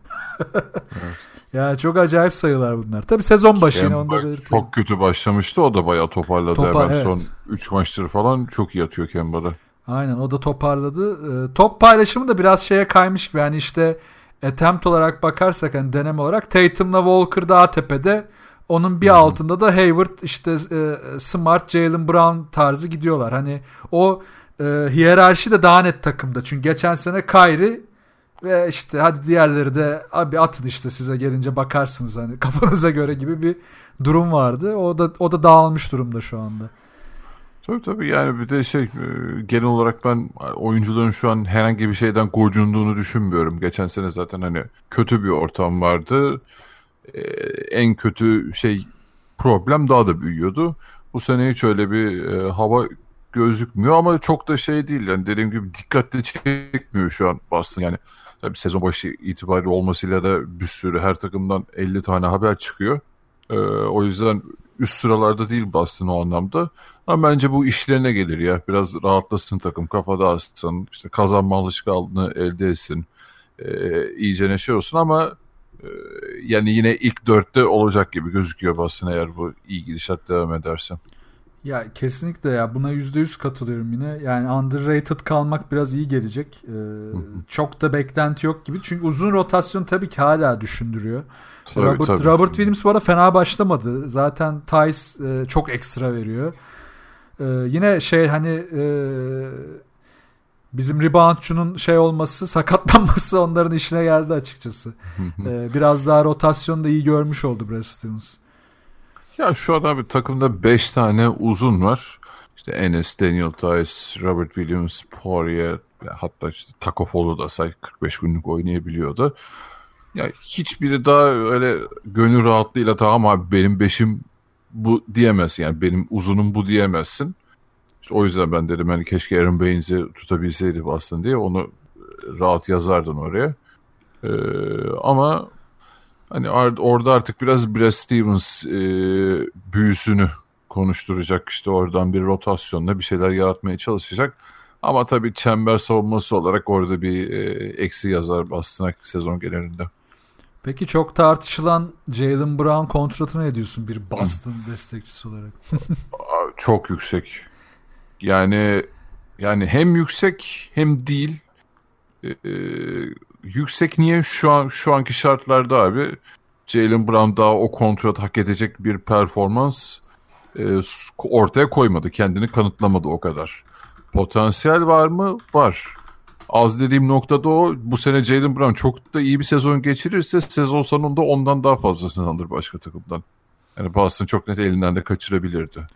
Speaker 1: ya çok acayip sayılar bunlar. Tabii sezon başı yine onu da
Speaker 2: Kemba
Speaker 1: belirtelim.
Speaker 2: çok kötü başlamıştı. O da bayağı toparladı
Speaker 1: Topa-
Speaker 2: hemen
Speaker 1: evet.
Speaker 2: son 3 maçtır falan. Çok iyi atıyor Kemba'da.
Speaker 1: Aynen o da toparladı. Ee, top paylaşımı da biraz şeye kaymış gibi. Yani işte attempt olarak bakarsak hani deneme olarak Tatum'la Walker daha tepede. Onun bir altında da Hayward işte e, Smart, Jalen Brown tarzı gidiyorlar. Hani o e, hiyerarşi de daha net takımda. Çünkü geçen sene Kyrie ve işte hadi diğerleri de abi atın işte size gelince bakarsınız hani kafanıza göre gibi bir durum vardı. O da o da dağılmış durumda şu anda.
Speaker 2: Tabii tabii yani bir de şey e, genel olarak ben oyuncuların şu an herhangi bir şeyden gocunduğunu düşünmüyorum. Geçen sene zaten hani kötü bir ortam vardı. Ee, en kötü şey problem daha da büyüyordu. Bu sene hiç öyle bir e, hava gözükmüyor ama çok da şey değil. Yani dediğim gibi dikkatli çekmiyor şu an Boston. Yani tabii sezon başı itibariyle olmasıyla da bir sürü her takımdan 50 tane haber çıkıyor. Ee, o yüzden üst sıralarda değil Boston o anlamda. Ama bence bu işlerine gelir ya. Biraz rahatlasın takım, kafa dağıtsın, işte kazanma alışkanlığını elde etsin. Ee, iyice neşe olsun ama e, yani yine ilk dörtte olacak gibi gözüküyor Boston eğer bu iyi gidişat devam ederse.
Speaker 1: Ya kesinlikle ya buna yüzde yüz katılıyorum yine. Yani underrated kalmak biraz iyi gelecek. Ee, çok da beklenti yok gibi. Çünkü uzun rotasyon tabii ki hala düşündürüyor. Tabii, Robert, tabii. Robert Williams bu arada fena başlamadı. Zaten Tice e, çok ekstra veriyor. E, yine şey hani e, bizim reboundçunun şey olması, sakatlanması onların işine geldi açıkçası. e, biraz daha rotasyonu da iyi görmüş oldu Brad Stevens.
Speaker 2: Ya şu an abi takımda 5 tane uzun var. İşte Enes, Daniel Tice, Robert Williams, Poirier, hatta işte Taco Fallu da say 45 günlük oynayabiliyordu. Ya hiçbiri daha öyle gönül rahatlığıyla tamam abi benim beşim bu diyemezsin. Yani benim uzunum bu diyemezsin. İşte o yüzden ben dedim hani keşke Aaron Baines'i tutabilseydi Boston diye onu rahat yazardın oraya. Ee, ama hani orada artık biraz Brad Stevens e, büyüsünü konuşturacak. işte oradan bir rotasyonla bir şeyler yaratmaya çalışacak. Ama tabii çember savunması olarak orada bir e, eksi yazar Boston'a sezon genelinde.
Speaker 1: Peki çok tartışılan Jalen Brown kontratına ne diyorsun bir Boston destekçisi olarak?
Speaker 2: çok yüksek. Yani yani hem yüksek hem değil. Ee, yüksek niye şu an şu anki şartlarda abi Jalen Brown daha o kontrat hak edecek bir performans e, ortaya koymadı. Kendini kanıtlamadı o kadar. Potansiyel var mı? Var. Az dediğim noktada o. Bu sene Jalen Brown çok da iyi bir sezon geçirirse sezon sonunda ondan daha fazlasını alır başka takımdan. Yani Boston çok net elinden de kaçırabilirdi.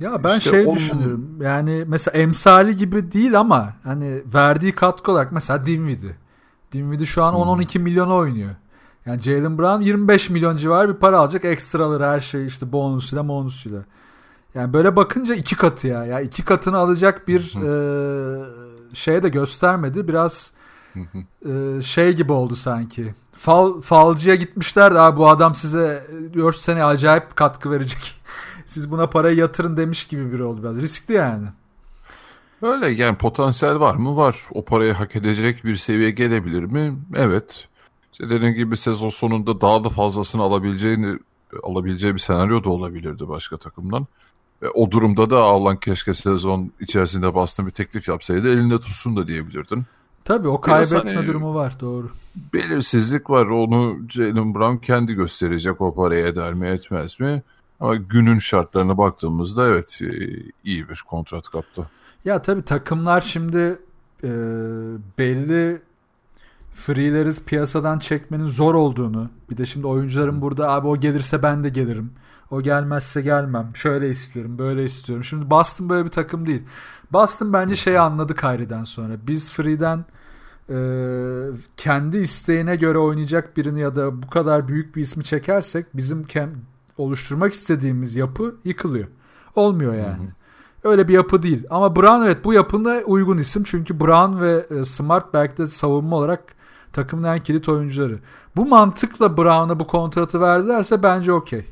Speaker 1: Ya ben işte şey onun... düşünüyorum. Yani mesela emsali gibi değil ama hani verdiği katkı olarak mesela Dinwiddie. Dinwiddie şu an hmm. 10-12 milyona oynuyor. Yani Jalen Brown 25 milyon civarı bir para alacak. Ekstraları her şey işte bonusuyla bonusuyla. Yani böyle bakınca iki katı ya. Ya iki katını alacak bir e, şeye de göstermedi. Biraz e, şey gibi oldu sanki. Fal, falcıya gitmişler de bu adam size 4 sene acayip katkı verecek. Siz buna parayı yatırın demiş gibi biri oldu biraz. Riskli yani.
Speaker 2: Öyle yani potansiyel var mı? Var. O parayı hak edecek bir seviyeye gelebilir mi? Evet. İşte dediğim gibi sezon sonunda daha da fazlasını alabileceğini alabileceği bir senaryo da olabilirdi başka takımdan. Ve o durumda da Avlan keşke sezon içerisinde Boston bir teklif yapsaydı elinde tutsun da diyebilirdin.
Speaker 1: Tabii o kaybetme hani, durumu var doğru.
Speaker 2: Belirsizlik var onu Jalen Brown kendi gösterecek o parayı eder mi etmez mi? Ama günün şartlarına baktığımızda evet e, iyi bir kontrat kaptı.
Speaker 1: Ya tabii takımlar şimdi e, belli free'leri piyasadan çekmenin zor olduğunu bir de şimdi oyuncuların burada abi o gelirse ben de gelirim. O gelmezse gelmem. Şöyle istiyorum, böyle istiyorum. Şimdi Boston böyle bir takım değil. Boston bence şeyi anladı Kyrie'den sonra. Biz free'den e, kendi isteğine göre oynayacak birini ya da bu kadar büyük bir ismi çekersek bizim oluşturmak istediğimiz yapı yıkılıyor. Olmuyor yani. Hı hı. Öyle bir yapı değil. Ama Brown evet bu yapında uygun isim. Çünkü Brown ve e, Smart belki de savunma olarak takımın en kilit oyuncuları. Bu mantıkla Brown'a bu kontratı verdilerse bence okey.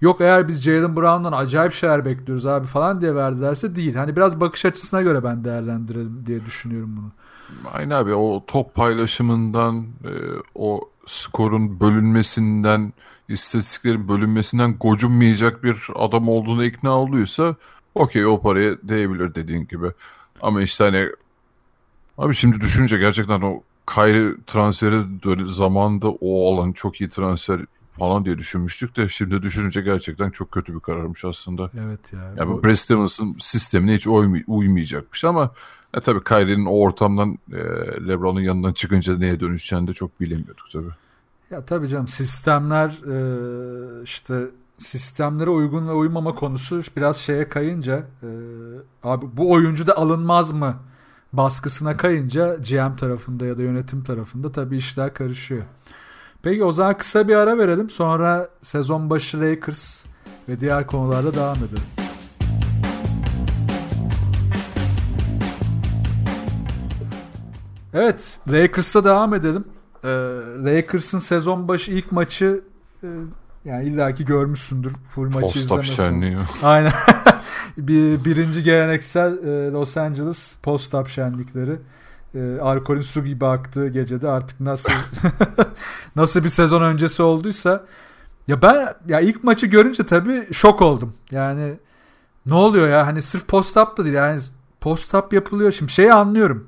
Speaker 1: Yok eğer biz Jalen Brown'dan acayip şeyler bekliyoruz abi falan diye verdilerse değil. Hani biraz bakış açısına göre ben değerlendirelim diye düşünüyorum bunu.
Speaker 2: Aynen abi o top paylaşımından e, o skorun bölünmesinden istatistiklerin bölünmesinden gocunmayacak bir adam olduğuna ikna olduysa okey o paraya değebilir dediğin gibi. Ama işte hani abi şimdi düşününce gerçekten o Kyrie transferi zamanında o olan çok iyi transfer falan diye düşünmüştük de şimdi düşününce gerçekten çok kötü bir kararmış aslında.
Speaker 1: Evet ya.
Speaker 2: Yani bu Brad Stevens'ın sistemine hiç uymay- uymayacakmış ama e, tabii Kyrie'nin o ortamdan e, LeBron'un yanından çıkınca neye dönüşeceğini de çok bilemiyorduk tabii.
Speaker 1: Ya tabii canım sistemler e, işte sistemlere uygun ve uymama konusu biraz şeye kayınca e, abi bu oyuncu da alınmaz mı baskısına kayınca GM tarafında ya da yönetim tarafında tabii işler karışıyor. Peki o zaman kısa bir ara verelim sonra sezon başı Lakers ve diğer konularda devam edelim. Evet Lakers'ta devam edelim. Ee, Lakers'ın sezon başı ilk maçı e, yani illaki görmüşsündür full maçı
Speaker 2: şenliği.
Speaker 1: Aynen. bir birinci geleneksel e, Los Angeles post-up şenlikleri. E, alkolün su gibi aktığı gecede artık nasıl nasıl bir sezon öncesi olduysa ya ben ya ilk maçı görünce tabii şok oldum. Yani ne oluyor ya hani sırf post-up da değil yani post-up yapılıyor. Şimdi şeyi anlıyorum.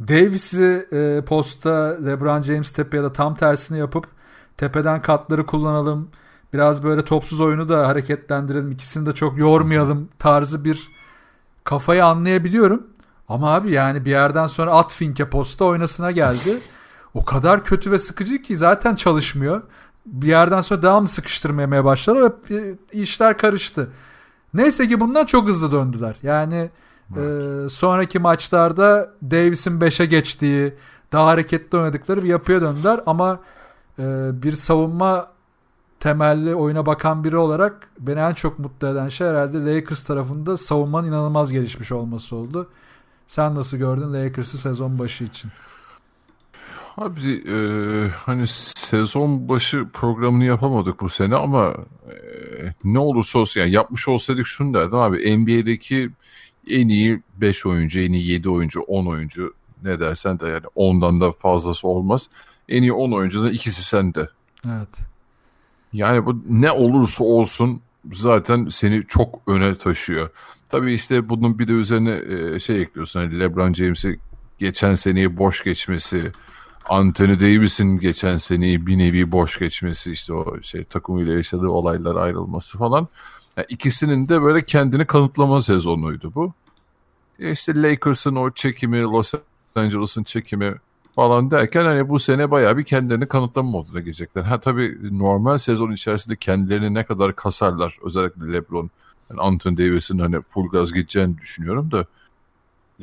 Speaker 1: Davis'i e, posta LeBron James tepe ya da tam tersini yapıp tepeden katları kullanalım. Biraz böyle topsuz oyunu da hareketlendirelim. İkisini de çok yormayalım tarzı bir kafayı anlayabiliyorum. Ama abi yani bir yerden sonra at finke posta oynasına geldi. O kadar kötü ve sıkıcı ki zaten çalışmıyor. Bir yerden sonra daha mı sıkıştırmaya başladılar ve işler karıştı. Neyse ki bundan çok hızlı döndüler. Yani evet. e, sonraki maçlarda Davis'in 5'e geçtiği, daha hareketli oynadıkları bir yapıya döndüler. Ama e, bir savunma temelli oyuna bakan biri olarak beni en çok mutlu eden şey herhalde Lakers tarafında savunmanın inanılmaz gelişmiş olması oldu. Sen nasıl gördün Lakers'ı sezon başı için?
Speaker 2: Abi e, hani sezon başı programını yapamadık bu sene ama e, ne olursa olsun yani yapmış olsaydık şunu derdim abi NBA'deki en iyi 5 oyuncu, en iyi 7 oyuncu, 10 oyuncu ne dersen de yani ondan da fazlası olmaz. En iyi 10 oyuncudan ikisi sende.
Speaker 1: Evet.
Speaker 2: Yani bu ne olursa olsun zaten seni çok öne taşıyor. Tabii işte bunun bir de üzerine şey ekliyorsun. Hani LeBron James'i geçen seneyi boş geçmesi, Anthony Davis'in geçen seneyi bir nevi boş geçmesi, işte o şey takımıyla yaşadığı olaylar ayrılması falan. Yani ikisinin de böyle kendini kanıtlama sezonuydu bu. E işte Lakers'ın o çekimi, Los Angeles'ın çekimi falan derken hani bu sene bayağı bir kendilerini kanıtlama moduna girecekler. Ha tabii normal sezon içerisinde kendilerini ne kadar kasarlar özellikle LeBron. Yani Anthony Davis'in hani full gaz gideceğini düşünüyorum da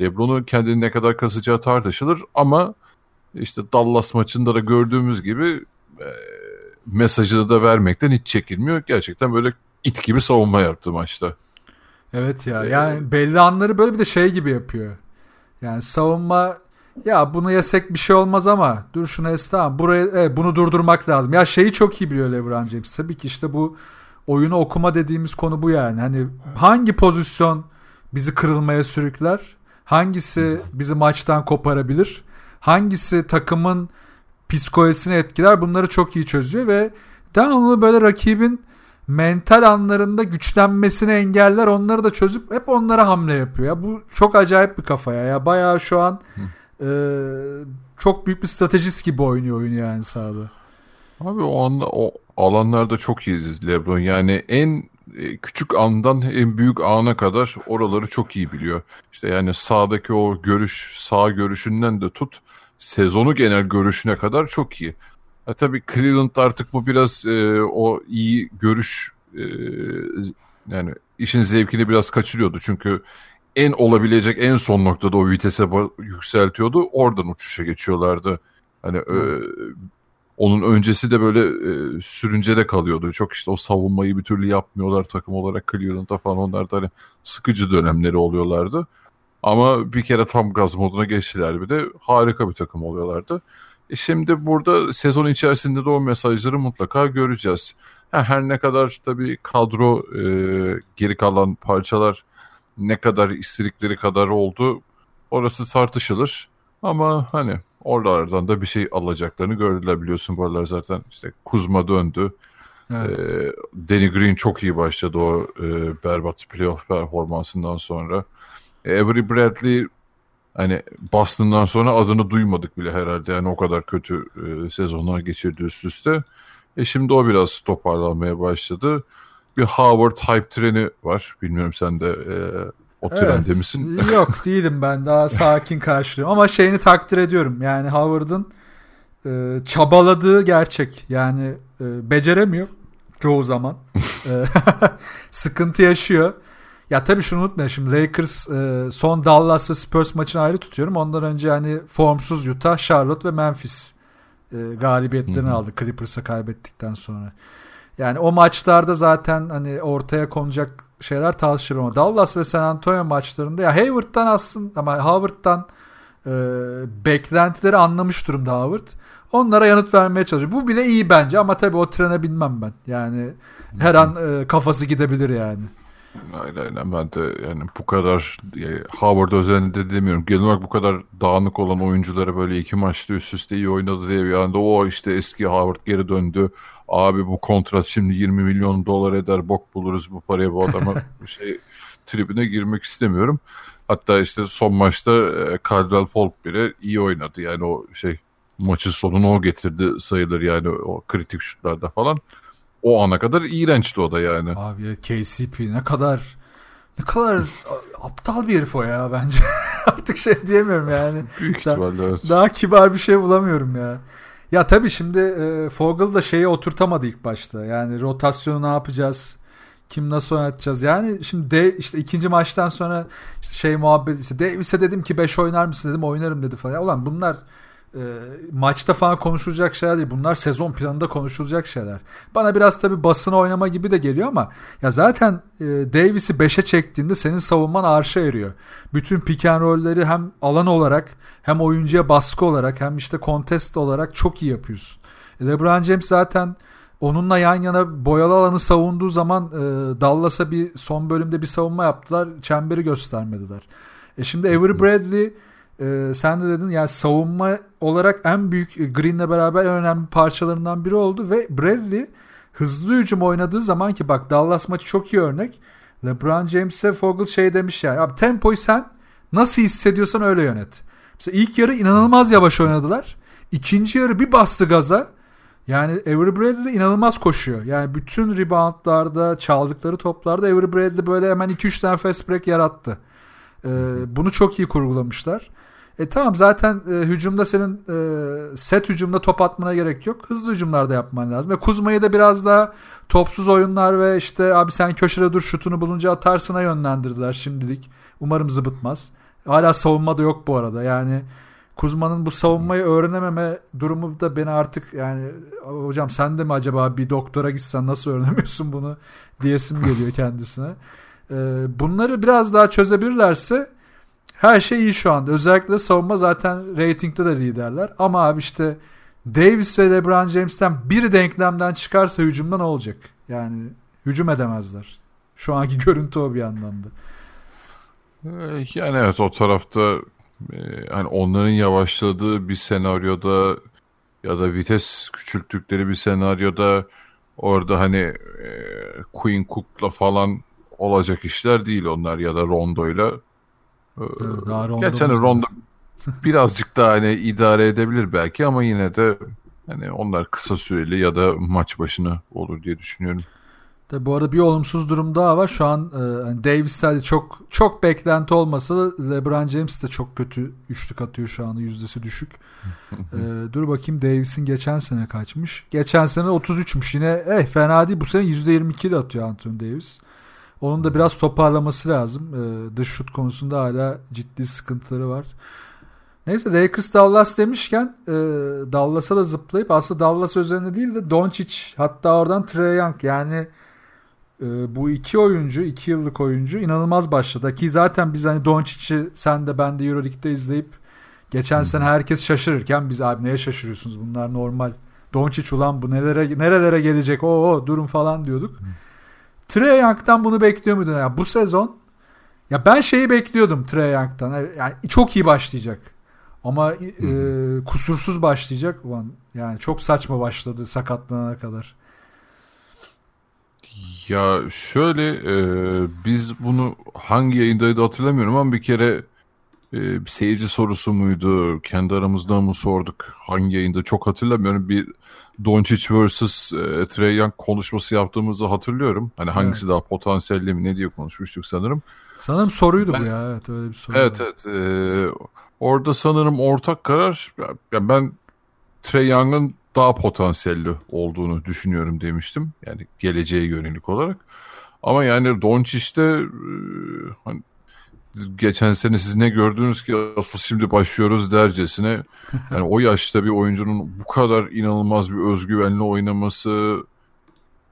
Speaker 2: LeBron'un kendini ne kadar kasacağı tartışılır ama işte Dallas maçında da gördüğümüz gibi e, mesajını da vermekten hiç çekinmiyor. Gerçekten böyle it gibi savunma yaptı maçta.
Speaker 1: Evet ya yani belli anları böyle bir de şey gibi yapıyor. Yani savunma ya bunu yesek bir şey olmaz ama dur şunu es tamam burayı evet, bunu durdurmak lazım. Ya şeyi çok iyi biliyor LeBron James. Tabii ki işte bu oyunu okuma dediğimiz konu bu yani. Hani hangi pozisyon bizi kırılmaya sürükler? Hangisi bizi maçtan koparabilir? Hangisi takımın psikolojisini etkiler? Bunları çok iyi çözüyor ve devamlı böyle rakibin mental anlarında güçlenmesini engeller. Onları da çözüp hep onlara hamle yapıyor. Ya bu çok acayip bir kafaya. Ya bayağı şu an e, çok büyük bir stratejist gibi oynuyor oyunu yani sahada.
Speaker 2: Abi o anda o alanlarda çok iyiyiz LeBron. Yani en küçük andan en büyük ana kadar oraları çok iyi biliyor. İşte yani sağdaki o görüş, sağ görüşünden de tut sezonu genel görüşüne kadar çok iyi. E tabii Cleveland artık bu biraz e, o iyi görüş e, yani işin zevkini biraz kaçırıyordu. Çünkü en olabilecek en son noktada o vitese yükseltiyordu. Oradan uçuşa geçiyorlardı. Hani e, onun öncesi de böyle e, sürüncede kalıyordu. Çok işte o savunmayı bir türlü yapmıyorlar takım olarak Cleveland'da falan. Onlar da hani sıkıcı dönemleri oluyorlardı. Ama bir kere tam gaz moduna geçtiler bir de harika bir takım oluyorlardı. E şimdi burada sezon içerisinde de o mesajları mutlaka göreceğiz. Ha, her ne kadar tabii kadro e, geri kalan parçalar ne kadar istedikleri kadar oldu orası tartışılır. Ama hani oralardan da bir şey alacaklarını gördüler biliyorsun bu aralar zaten işte Kuzma döndü. Evet. Ee, Danny Green çok iyi başladı o e, berbat playoff performansından sonra. Avery Bradley hani Boston'dan sonra adını duymadık bile herhalde. Yani o kadar kötü e, sezonlar geçirdi üst üste. E şimdi o biraz toparlanmaya başladı. Bir Howard hype treni var. Bilmiyorum sen de e, o
Speaker 1: Evet.
Speaker 2: trende misin?
Speaker 1: Yok değilim ben daha sakin karşılıyorum ama şeyini takdir ediyorum yani Howard'ın e, çabaladığı gerçek yani e, beceremiyor çoğu zaman E, sıkıntı yaşıyor. Ya tabii şunu unutmayın şimdi Lakers e, son Dallas ve Spurs maçını ayrı tutuyorum. Ondan önce hani formsuz Utah, Charlotte ve Memphis e, galibiyetlerini
Speaker 2: Hı hı.
Speaker 1: aldı Clippers'a kaybettikten sonra. Yani o maçlarda zaten hani ortaya konacak şeyler tartışılır ama Dallas ve San Antonio maçlarında ya Hayward'dan aslında ama Howard'dan e, beklentileri anlamış durumda Howard. Onlara yanıt vermeye çalışıyor. Bu bile iyi bence ama tabii o trene binmem ben. Yani her an e, kafası gidebilir yani.
Speaker 2: Aynen aynen ben de yani bu kadar e, Howard özelinde demiyorum. Genel olarak bu kadar dağınık olan oyunculara böyle iki maçta üst üste iyi oynadı diye bir anda o işte eski Howard geri döndü. Abi bu kontrat şimdi 20 milyon dolar eder bok buluruz bu paraya bu adama şey tribüne girmek istemiyorum. Hatta işte son maçta e, Caldwell Pope bile iyi oynadı yani o şey maçın sonunu o getirdi sayılır yani o kritik şutlarda falan. O ana kadar iğrençti o da yani.
Speaker 1: Abi KCP ne kadar ne kadar aptal bir herif o ya bence. Artık şey diyemiyorum yani.
Speaker 2: Büyük ihtimalle evet.
Speaker 1: Daha kibar bir şey bulamıyorum ya. Ya tabii şimdi e, Fogel da şeyi oturtamadı ilk başta. Yani rotasyonu ne yapacağız? Kim nasıl oynatacağız? Yani şimdi de işte ikinci maçtan sonra işte şey muhabbet işte Davis'e dedim ki 5 oynar mısın dedim oynarım dedi falan. Ya ulan bunlar e, maçta falan konuşulacak şeyler değil. Bunlar sezon planında konuşulacak şeyler. Bana biraz tabii basın oynama gibi de geliyor ama ya zaten e, Davis'i 5'e çektiğinde senin savunman arşa eriyor. Bütün pick and roll'leri hem alan olarak hem oyuncuya baskı olarak hem işte contest olarak çok iyi yapıyorsun. E, LeBron James zaten onunla yan yana boyalı alanı savunduğu zaman e, Dallas'a bir son bölümde bir savunma yaptılar. Çemberi göstermediler. E şimdi Avery Bradley e, sen de dedin yani savunma olarak en büyük e, Green'le beraber en önemli parçalarından biri oldu ve Bradley hızlı hücum oynadığı zaman ki bak Dallas maçı çok iyi örnek. LeBron James'e Fogel şey demiş yani abi tempoyu sen nasıl hissediyorsan öyle yönet. Mesela ilk yarı inanılmaz yavaş oynadılar. İkinci yarı bir bastı gaza. Yani Avery Bradley inanılmaz koşuyor. Yani bütün reboundlarda, çaldıkları toplarda Avery Bradley böyle hemen 2-3 tane fast break yarattı. Ee, bunu çok iyi kurgulamışlar. E tamam zaten e, hücumda senin e, set hücumda top atmana gerek yok. Hızlı hücumlarda yapman lazım. Ve Kuzma'yı da biraz daha topsuz oyunlar ve işte abi sen köşede dur şutunu bulunca atarsına yönlendirdiler şimdilik. Umarım zıbıtmaz. Hala savunma da yok bu arada. Yani Kuzma'nın bu savunmayı öğrenememe durumu da beni artık yani hocam sen de mi acaba bir doktora gitsen nasıl öğrenemiyorsun bunu diyesim geliyor kendisine. Ee, bunları biraz daha çözebilirlerse her şey iyi şu anda. Özellikle savunma zaten reytingde de liderler. Ama abi işte Davis ve LeBron James'ten biri denklemden çıkarsa hücumda ne olacak? Yani hücum edemezler. Şu anki görüntü o bir yandan da.
Speaker 2: Ee, Yani evet o tarafta e, hani onların yavaşladığı bir senaryoda ya da vites küçülttükleri bir senaryoda orada hani e, Queen Cook'la falan olacak işler değil onlar ya da Rondo'yla.
Speaker 1: Tabii, daha Rondo'muz
Speaker 2: Gerçi hani Rondo birazcık daha hani idare edebilir belki ama yine de hani onlar kısa süreli ya da maç başına olur diye düşünüyorum.
Speaker 1: Tabii bu arada bir olumsuz durum daha var. Şu an e, hani Davis'te de çok çok beklenti olmasa da LeBron James de çok kötü üçlük atıyor şu anda yüzdesi düşük. E, dur bakayım Davis'in geçen sene kaçmış? Geçen sene 33'müş yine. Eh fena değil. Bu sene %22 ile atıyor Anthony Davis. Onun da biraz toparlaması lazım. E, dış şut konusunda hala ciddi sıkıntıları var. Neyse Lakers Dallas demişken e, Dallas'a da zıplayıp aslında Dallas üzerine değil de Doncic hatta oradan Trae Young. Yani e, bu iki oyuncu iki yıllık oyuncu inanılmaz başladı. Ki zaten biz hani Doncic'i sen de ben de Euroleague'de izleyip geçen sene herkes şaşırırken biz abi neye şaşırıyorsunuz? Bunlar normal. Doncic ulan bu nelere nerelere gelecek? O durun falan diyorduk. Trae Young'dan bunu bekliyor muydun? Ya bu sezon ya ben şeyi bekliyordum Trae Young'dan. Yani çok iyi başlayacak. Ama e, kusursuz başlayacak. Ulan yani çok saçma başladı sakatlanana kadar.
Speaker 2: Ya şöyle e, biz bunu hangi yayındaydı hatırlamıyorum ama bir kere e, seyirci sorusu muydu? Kendi aramızda mı sorduk? Hangi yayında? Çok hatırlamıyorum. Bir Doncic vs. E, Trey Young konuşması yaptığımızı hatırlıyorum. Hani hangisi daha potansiyelli mi ne diye konuşmuştuk sanırım.
Speaker 1: Sanırım soruydu
Speaker 2: Ben-
Speaker 1: bu ya. Evet öyle bir soru.
Speaker 2: Evet evet. E, orada sanırım ortak karar ya ben Trey Young'ın daha potansiyelli olduğunu düşünüyorum demiştim. Yani geleceğe yönelik olarak. Ama yani Doncic'te e, hani geçen sene siz ne gördünüz ki asıl şimdi başlıyoruz dercesine. Yani o yaşta bir oyuncunun bu kadar inanılmaz bir özgüvenle oynaması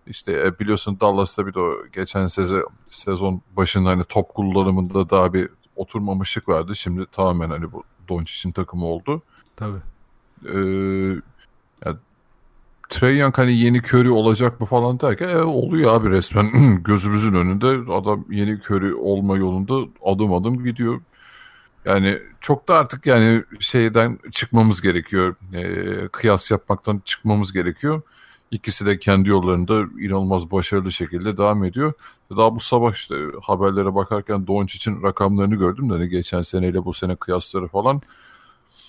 Speaker 2: işte e, biliyorsun Dallas'ta bir de o geçen sezon, sezon başında hani top kullanımında daha bir oturmamışlık vardı. Şimdi tamamen hani bu Doncic'in takımı oldu.
Speaker 1: Tabii.
Speaker 2: Ee, Trey Young hani yeni Curry olacak mı falan derken e, oluyor abi resmen gözümüzün önünde adam yeni Curry olma yolunda adım adım gidiyor. Yani çok da artık yani şeyden çıkmamız gerekiyor. Ee, kıyas yapmaktan çıkmamız gerekiyor. İkisi de kendi yollarında inanılmaz başarılı şekilde devam ediyor. Daha bu sabah işte haberlere bakarken Doncic'in rakamlarını gördüm de hani geçen seneyle bu sene kıyasları falan.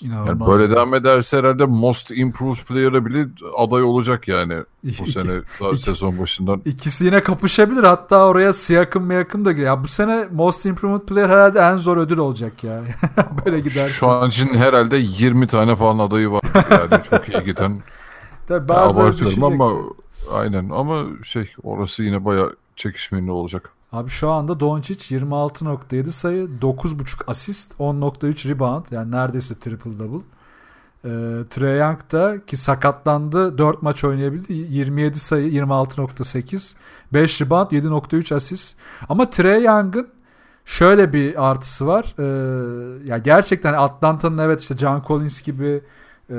Speaker 1: İnanılmaz.
Speaker 2: Yani böyle devam ederse herhalde Most Improved Player'a bile aday olacak yani bu sene daha sezon başından.
Speaker 1: İkisi yine kapışabilir. Hatta oraya Siakam Miyakım da giriyor. Ya bu sene Most Improved Player herhalde en zor ödül olacak ya. Böyle giderse.
Speaker 2: Şu an için herhalde 20 tane falan adayı var yani çok iyi giden.
Speaker 1: Tabii bazıları
Speaker 2: abartıyorum
Speaker 1: düşecek.
Speaker 2: ama aynen ama şey orası yine bayağı çekişmeli olacak.
Speaker 1: Abi şu anda Doncic 26.7 sayı, 9.5 asist, 10.3 rebound. Yani neredeyse triple double. Ee, Trae Young da ki sakatlandı 4 maç oynayabildi. 27 sayı, 26.8, 5 rebound, 7.3 asist. Ama Trae Young'ın şöyle bir artısı var. Ee, ya gerçekten Atlanta'nın evet işte John Collins gibi, e,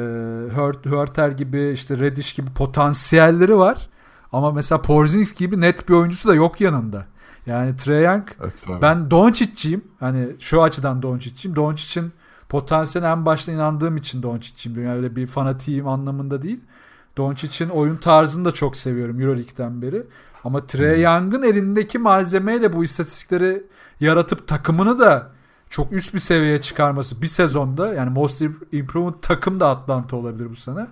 Speaker 1: Hurt, gibi, işte Reddish gibi potansiyelleri var. Ama mesela Porzingis gibi net bir oyuncusu da yok yanında. Yani Trae Young
Speaker 2: Evet,
Speaker 1: ben Doncic'ciyim. Hani şu açıdan Doncic'ciyim. Doncic'in potansiyeline en başta inandığım için Doncic'ciyim. Yani öyle bir fanatiyim anlamında değil. Doncic'in oyun tarzını da çok seviyorum Euroleague'den beri. Ama Trae Young'ın elindeki malzemeyle bu istatistikleri yaratıp takımını da çok üst bir seviyeye çıkarması bir sezonda yani Most Improved takım da Atlanta olabilir bu sene.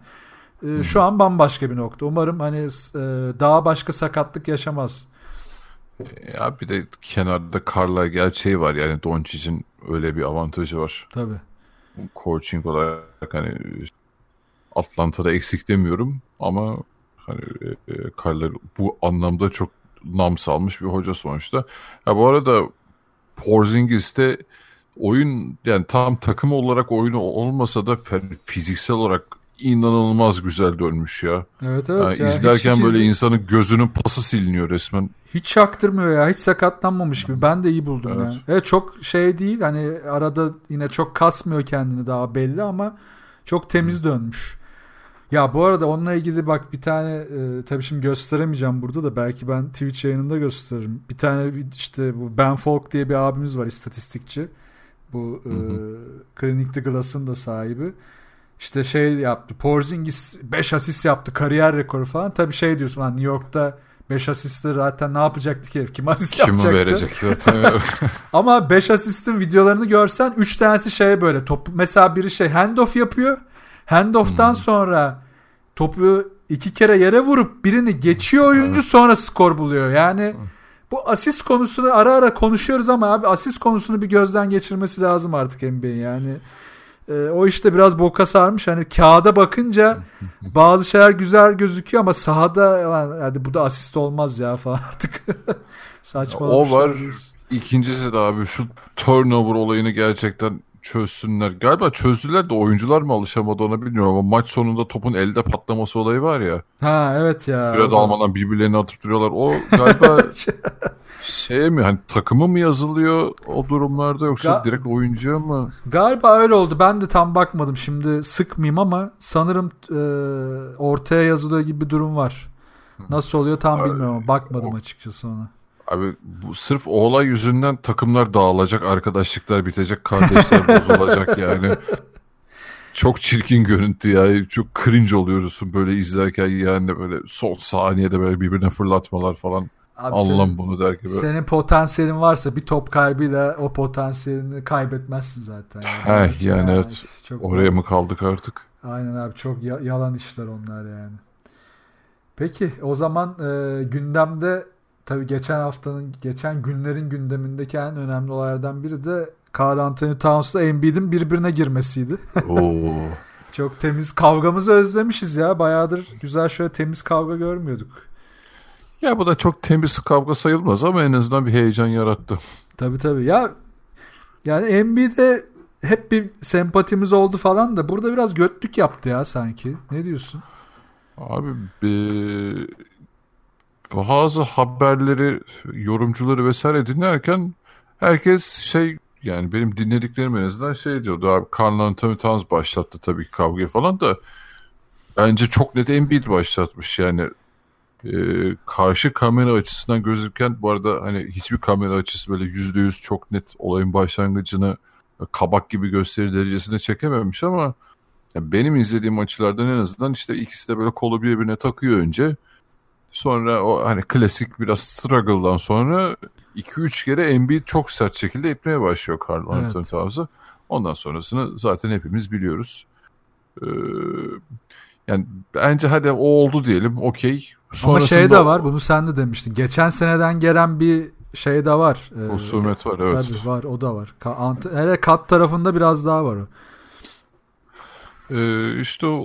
Speaker 1: Ee, Şu an bambaşka bir nokta. Umarım hani e, daha başka sakatlık yaşamaz.
Speaker 2: Ya bir de kenarda Karla gerçeği var yani Doncic'in öyle bir avantajı var.
Speaker 1: Tabii.
Speaker 2: Coaching olarak hani Atlanta'da eksik demiyorum ama hani e, e, Karla bu anlamda çok nam salmış bir hoca sonuçta. Ya bu arada Porzingis'te oyun yani tam takım olarak oyunu olmasa da fiziksel olarak inanılmaz güzel dönmüş ya.
Speaker 1: Evet evet.
Speaker 2: Yani
Speaker 1: ya. Hiç-
Speaker 2: izlerken
Speaker 1: hiç
Speaker 2: böyle
Speaker 1: izle-
Speaker 2: insanın gözünün pası siliniyor resmen.
Speaker 1: Hiç çaktırmıyor ya. Hiç sakatlanmamış gibi. Ben de iyi buldum
Speaker 2: Evet.
Speaker 1: yani. Evet çok şey değil. Hani arada yine çok kasmıyor kendini daha belli ama çok temiz dönmüş. Ya bu arada onunla ilgili bak bir tane e, tabii şimdi gösteremeyeceğim burada da belki ben Twitch yayınında gösteririm. Bir tane işte bu Ben Folk diye bir abimiz var istatistikçi. Bu e, Clinic the Glass'ın da sahibi. İşte şey yaptı. Porzingis 5 asist yaptı. Kariyer rekoru falan. Tabii şey diyorsun lan New York'ta 5 asistleri zaten ne yapacaktı ki herif? Kim asist
Speaker 2: Kimi
Speaker 1: yapacaktı?
Speaker 2: verecek zaten.
Speaker 1: Ama 5 asistin videolarını görsen 3 tanesi şey böyle top mesela biri şey handoff yapıyor. Handoff'tan sonra topu iki kere yere vurup birini geçiyor oyuncu sonra skor buluyor. Yani bu asist konusunu ara ara konuşuyoruz ama abi asist konusunu bir gözden geçirmesi lazım artık NBA'in yani. Ee, o işte biraz boka sarmış. Hani kağıda bakınca bazı şeyler güzel gözüküyor ama sahada hadi bu da asist olmaz ya falan artık. Saçmalamışlar.
Speaker 2: O var. İkincisi de abi şu turnover olayını gerçekten çözsünler. Galiba çözdüler de oyuncular mı alışamadı ona bilmiyorum ama maç sonunda topun elde patlaması olayı var ya.
Speaker 1: Ha evet ya.
Speaker 2: Süre dalmadan birbirlerini atıp duruyorlar. O galiba şeye mi hani takımı mı yazılıyor o durumlarda yoksa
Speaker 1: Ga-
Speaker 2: direkt oyuncuya mı?
Speaker 1: Galiba öyle oldu. Ben de tam bakmadım. Şimdi sıkmayayım ama sanırım e, ortaya yazılıyor gibi bir durum var. Nasıl oluyor tam
Speaker 2: Abi,
Speaker 1: bilmiyorum. ama Bakmadım açıkçası ona.
Speaker 2: Abi bu sırf o olay yüzünden takımlar dağılacak, arkadaşlıklar bitecek, kardeşler bozulacak yani. Çok çirkin görüntü ya. Çok cringe oluyorsun böyle izlerken yani böyle son saniyede böyle birbirine fırlatmalar falan.
Speaker 1: Abi
Speaker 2: Allah'ım
Speaker 1: senin-
Speaker 2: bunu der gibi.
Speaker 1: Senin potansiyelin varsa bir top kaybıyla o potansiyelini kaybetmezsin zaten.
Speaker 2: Heh, yani evet.
Speaker 1: Çok
Speaker 2: Oraya mı kaldık artık?
Speaker 1: Aynen abi çok ya- yalan işler onlar yani. Peki o zaman e, gündemde tabii geçen haftanın geçen günlerin gündemindeki en önemli olaylardan biri de Karl Anthony Towns'la Embiid'in birbirine girmesiydi.
Speaker 2: Oo.
Speaker 1: çok temiz kavgamızı özlemişiz ya. Bayağıdır güzel şöyle temiz kavga görmüyorduk.
Speaker 2: Ya bu da çok temiz kavga sayılmaz ama en azından bir heyecan yarattı.
Speaker 1: Tabii tabii. Ya yani Embiid'e hep bir sempatimiz oldu falan da burada biraz götlük yaptı ya sanki. Ne diyorsun?
Speaker 2: Abi bir- bazı haberleri, yorumcuları vesaire dinlerken herkes şey yani benim dinlediklerim en azından şey diyordu abi Carl Anthony Towns başlattı tabii ki kavgayı falan da bence çok net Embiid başlatmış yani e, karşı kamera açısından gözüken bu arada hani hiçbir kamera açısı böyle yüzde yüz çok net olayın başlangıcını kabak gibi gösteri derecesine çekememiş ama ya benim izlediğim açılardan en azından işte ikisi de böyle kolu birbirine takıyor önce. Sonra o hani klasik biraz struggle'dan sonra 2-3 kere Embiid çok sert şekilde etmeye başlıyor Carl Anthony
Speaker 1: Evet.
Speaker 2: Towns'ı. Ondan sonrasını zaten hepimiz biliyoruz. Ee, yani bence hadi o oldu diyelim okey.
Speaker 1: Ama şey de var bunu sen de demiştin. Geçen seneden gelen bir şey de var. Ee,
Speaker 2: Husumet var evet.
Speaker 1: Tabii var o da var. Ka- Hele kat tarafında biraz daha var o.
Speaker 2: Ee, işte o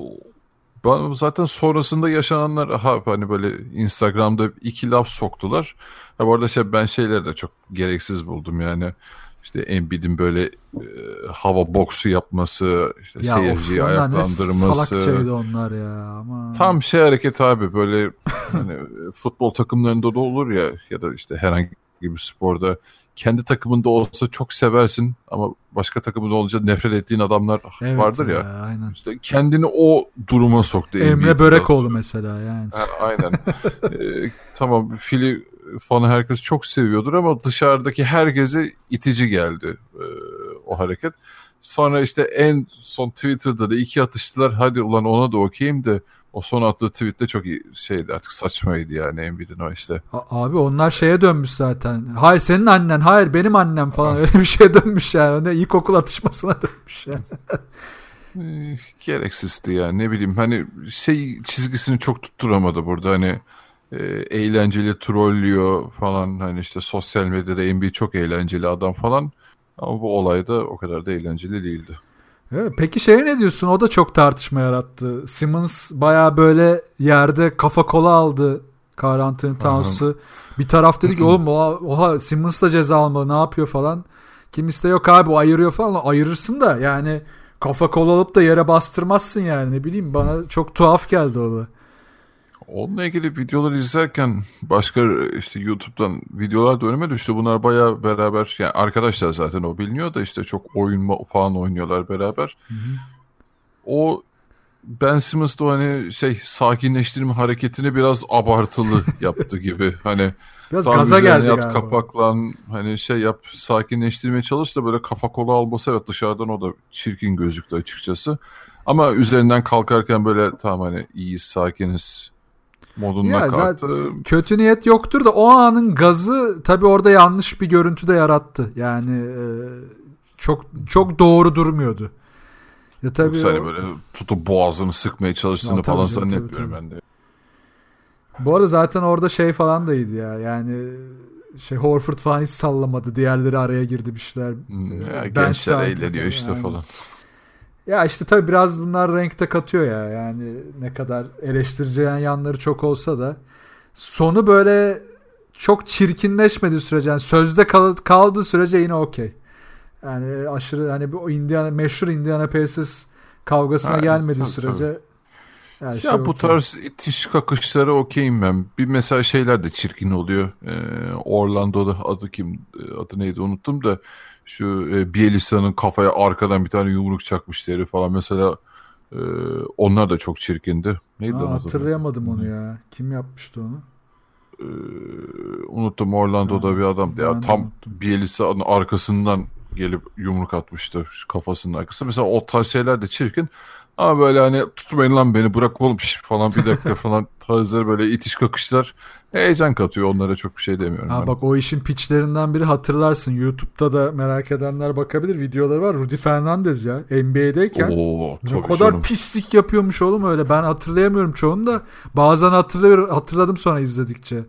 Speaker 2: zaten sonrasında yaşananlar ha hani böyle Instagram'da iki laf soktular. Ha bu arada şey ben şeyleri de çok gereksiz buldum yani. İşte Embiid'in böyle e, hava boksu yapması, işte
Speaker 1: Ya of
Speaker 2: seyirciyi
Speaker 1: ne
Speaker 2: ayaklandırması.
Speaker 1: salakçaydı onlar ya. Ama...
Speaker 2: Tam şey hareket abi böyle hani futbol takımlarında da olur ya ya da işte herhangi bir sporda kendi takımında olsa çok seversin ama başka takımında olunca nefret ettiğin adamlar
Speaker 1: Evet
Speaker 2: vardır ya.
Speaker 1: Aynen.
Speaker 2: İşte kendini o duruma soktu.
Speaker 1: Emre Börekoğlu mesela yani.
Speaker 2: Ha, aynen. Ee, tamam Fili fanı herkes çok seviyordur ama dışarıdaki herkese itici geldi e, o hareket. Sonra işte en son Twitter'da da iki atıştılar. Hadi ulan ona da okeyim de o son attığı tweette çok iyi şeydi artık saçmaydı yani Embiid'in o işte.
Speaker 1: Abi onlar şeye dönmüş zaten. Hayır senin annen, hayır benim annem falan öyle bir şeye dönmüş yani. Ne ilkokul atışmasına dönmüş yani.
Speaker 2: Ee, gereksizdi yani ne bileyim hani şey çizgisini çok tutturamadı burada hani e, eğlenceli trollüyor falan hani işte sosyal medyada Embiid çok eğlenceli adam falan ama bu olay da o kadar da eğlenceli değildi.
Speaker 1: Evet, peki şeye ne diyorsun? O da çok tartışma yarattı. Simmons baya böyle yerde kafa kola aldı Karl Anthony Towns'ı. Bir taraf dedi ki oğlum oha, oha Simmons da ceza almalı ne yapıyor falan. Kimisi de yok abi o ayırıyor falan. Ayırırsın da yani kafa kola alıp da yere bastırmazsın yani ne bileyim bana çok tuhaf geldi o da.
Speaker 2: Onunla ilgili videoları izlerken başka işte YouTube'dan videolar da önüme düştü. Bunlar bayağı beraber yani arkadaşlar zaten o biliniyor da işte çok oyun falan oynuyorlar beraber. O Ben Simmons da hani şey sakinleştirme hareketini biraz abartılı yaptı gibi. Hani
Speaker 1: Biraz
Speaker 2: tam
Speaker 1: gaza geldi
Speaker 2: yat
Speaker 1: galiba.
Speaker 2: kapaklan hani şey yap sakinleştirmeye çalış da böyle kafa kola alması evet dışarıdan o da çirkin gözüktü açıkçası. Ama üzerinden kalkarken böyle tamam hani iyiyiz sakiniz modunda
Speaker 1: Ya
Speaker 2: kalktı.
Speaker 1: Kötü niyet yoktur da o anın gazı tabii orada yanlış bir görüntü de yarattı. Yani e, çok çok doğru durmuyordu. Ya tabii
Speaker 2: Yoksa hani
Speaker 1: o-
Speaker 2: böyle tutup boğazını sıkmaya çalıştığını
Speaker 1: Ya tabii
Speaker 2: falan
Speaker 1: canım,
Speaker 2: zannetmiyorum
Speaker 1: tabii,
Speaker 2: ben de.
Speaker 1: Bu arada zaten orada şey falan da iyiydi ya. Yani şey Horford falan hiç sallamadı. Diğerleri araya girdi bir şeyler.
Speaker 2: Hmm, Ya,
Speaker 1: Bench
Speaker 2: gençler eğleniyor işte
Speaker 1: yani.
Speaker 2: falan.
Speaker 1: Ya işte tabii biraz bunlar renkte katıyor ya. Yani ne kadar eleştireceğin yanları çok olsa da sonu böyle çok çirkinleşmediği sürece yani sözde kal- kaldığı sürece yine okey. Yani aşırı hani bu Indiana meşhur Indiana Pacers kavgasına
Speaker 2: Ha,
Speaker 1: gelmediği
Speaker 2: tabii,
Speaker 1: sürece her şey
Speaker 2: Ya bu
Speaker 1: okey.
Speaker 2: tarz itiş kakışlara okeyim ben. Bir mesela şeyler de çirkin oluyor. Ee, Orlando'da adı kim? e, Adı neydi unuttum da şu e, Bielisa'nın kafaya arkadan bir tane yumruk çakmış herif falan mesela e, onlar da çok çirkindi. Neydi adı?
Speaker 1: hatırlayamadım onu ya. Kim yapmıştı onu?
Speaker 2: Ee, unuttum Orlando'da
Speaker 1: Ha,
Speaker 2: bir adam. Ya tam
Speaker 1: unuttum.
Speaker 2: Bielisa'nın arkasından gelip yumruk atmıştı şu kafasının arkasında. Mesela o tarz şeyler de çirkin. Ama böyle hani tutmayın lan beni bırak oğlum şş falan bir dakika falan tarzları böyle itiş kakışlar heyecan katıyor. Onlara çok bir şey demiyorum.
Speaker 1: Ha
Speaker 2: ben.
Speaker 1: bak o işin piçlerinden biri hatırlarsın. YouTube'da da merak edenler bakabilir. Videoları var. Rudy Fernandez ya NBA'deyken.
Speaker 2: Oo,
Speaker 1: Ne kadar
Speaker 2: canım.
Speaker 1: pislik yapıyormuş oğlum öyle. Ben hatırlayamıyorum çoğunu da. Bazen hatırlıyorum, hatırladım sonra izledikçe.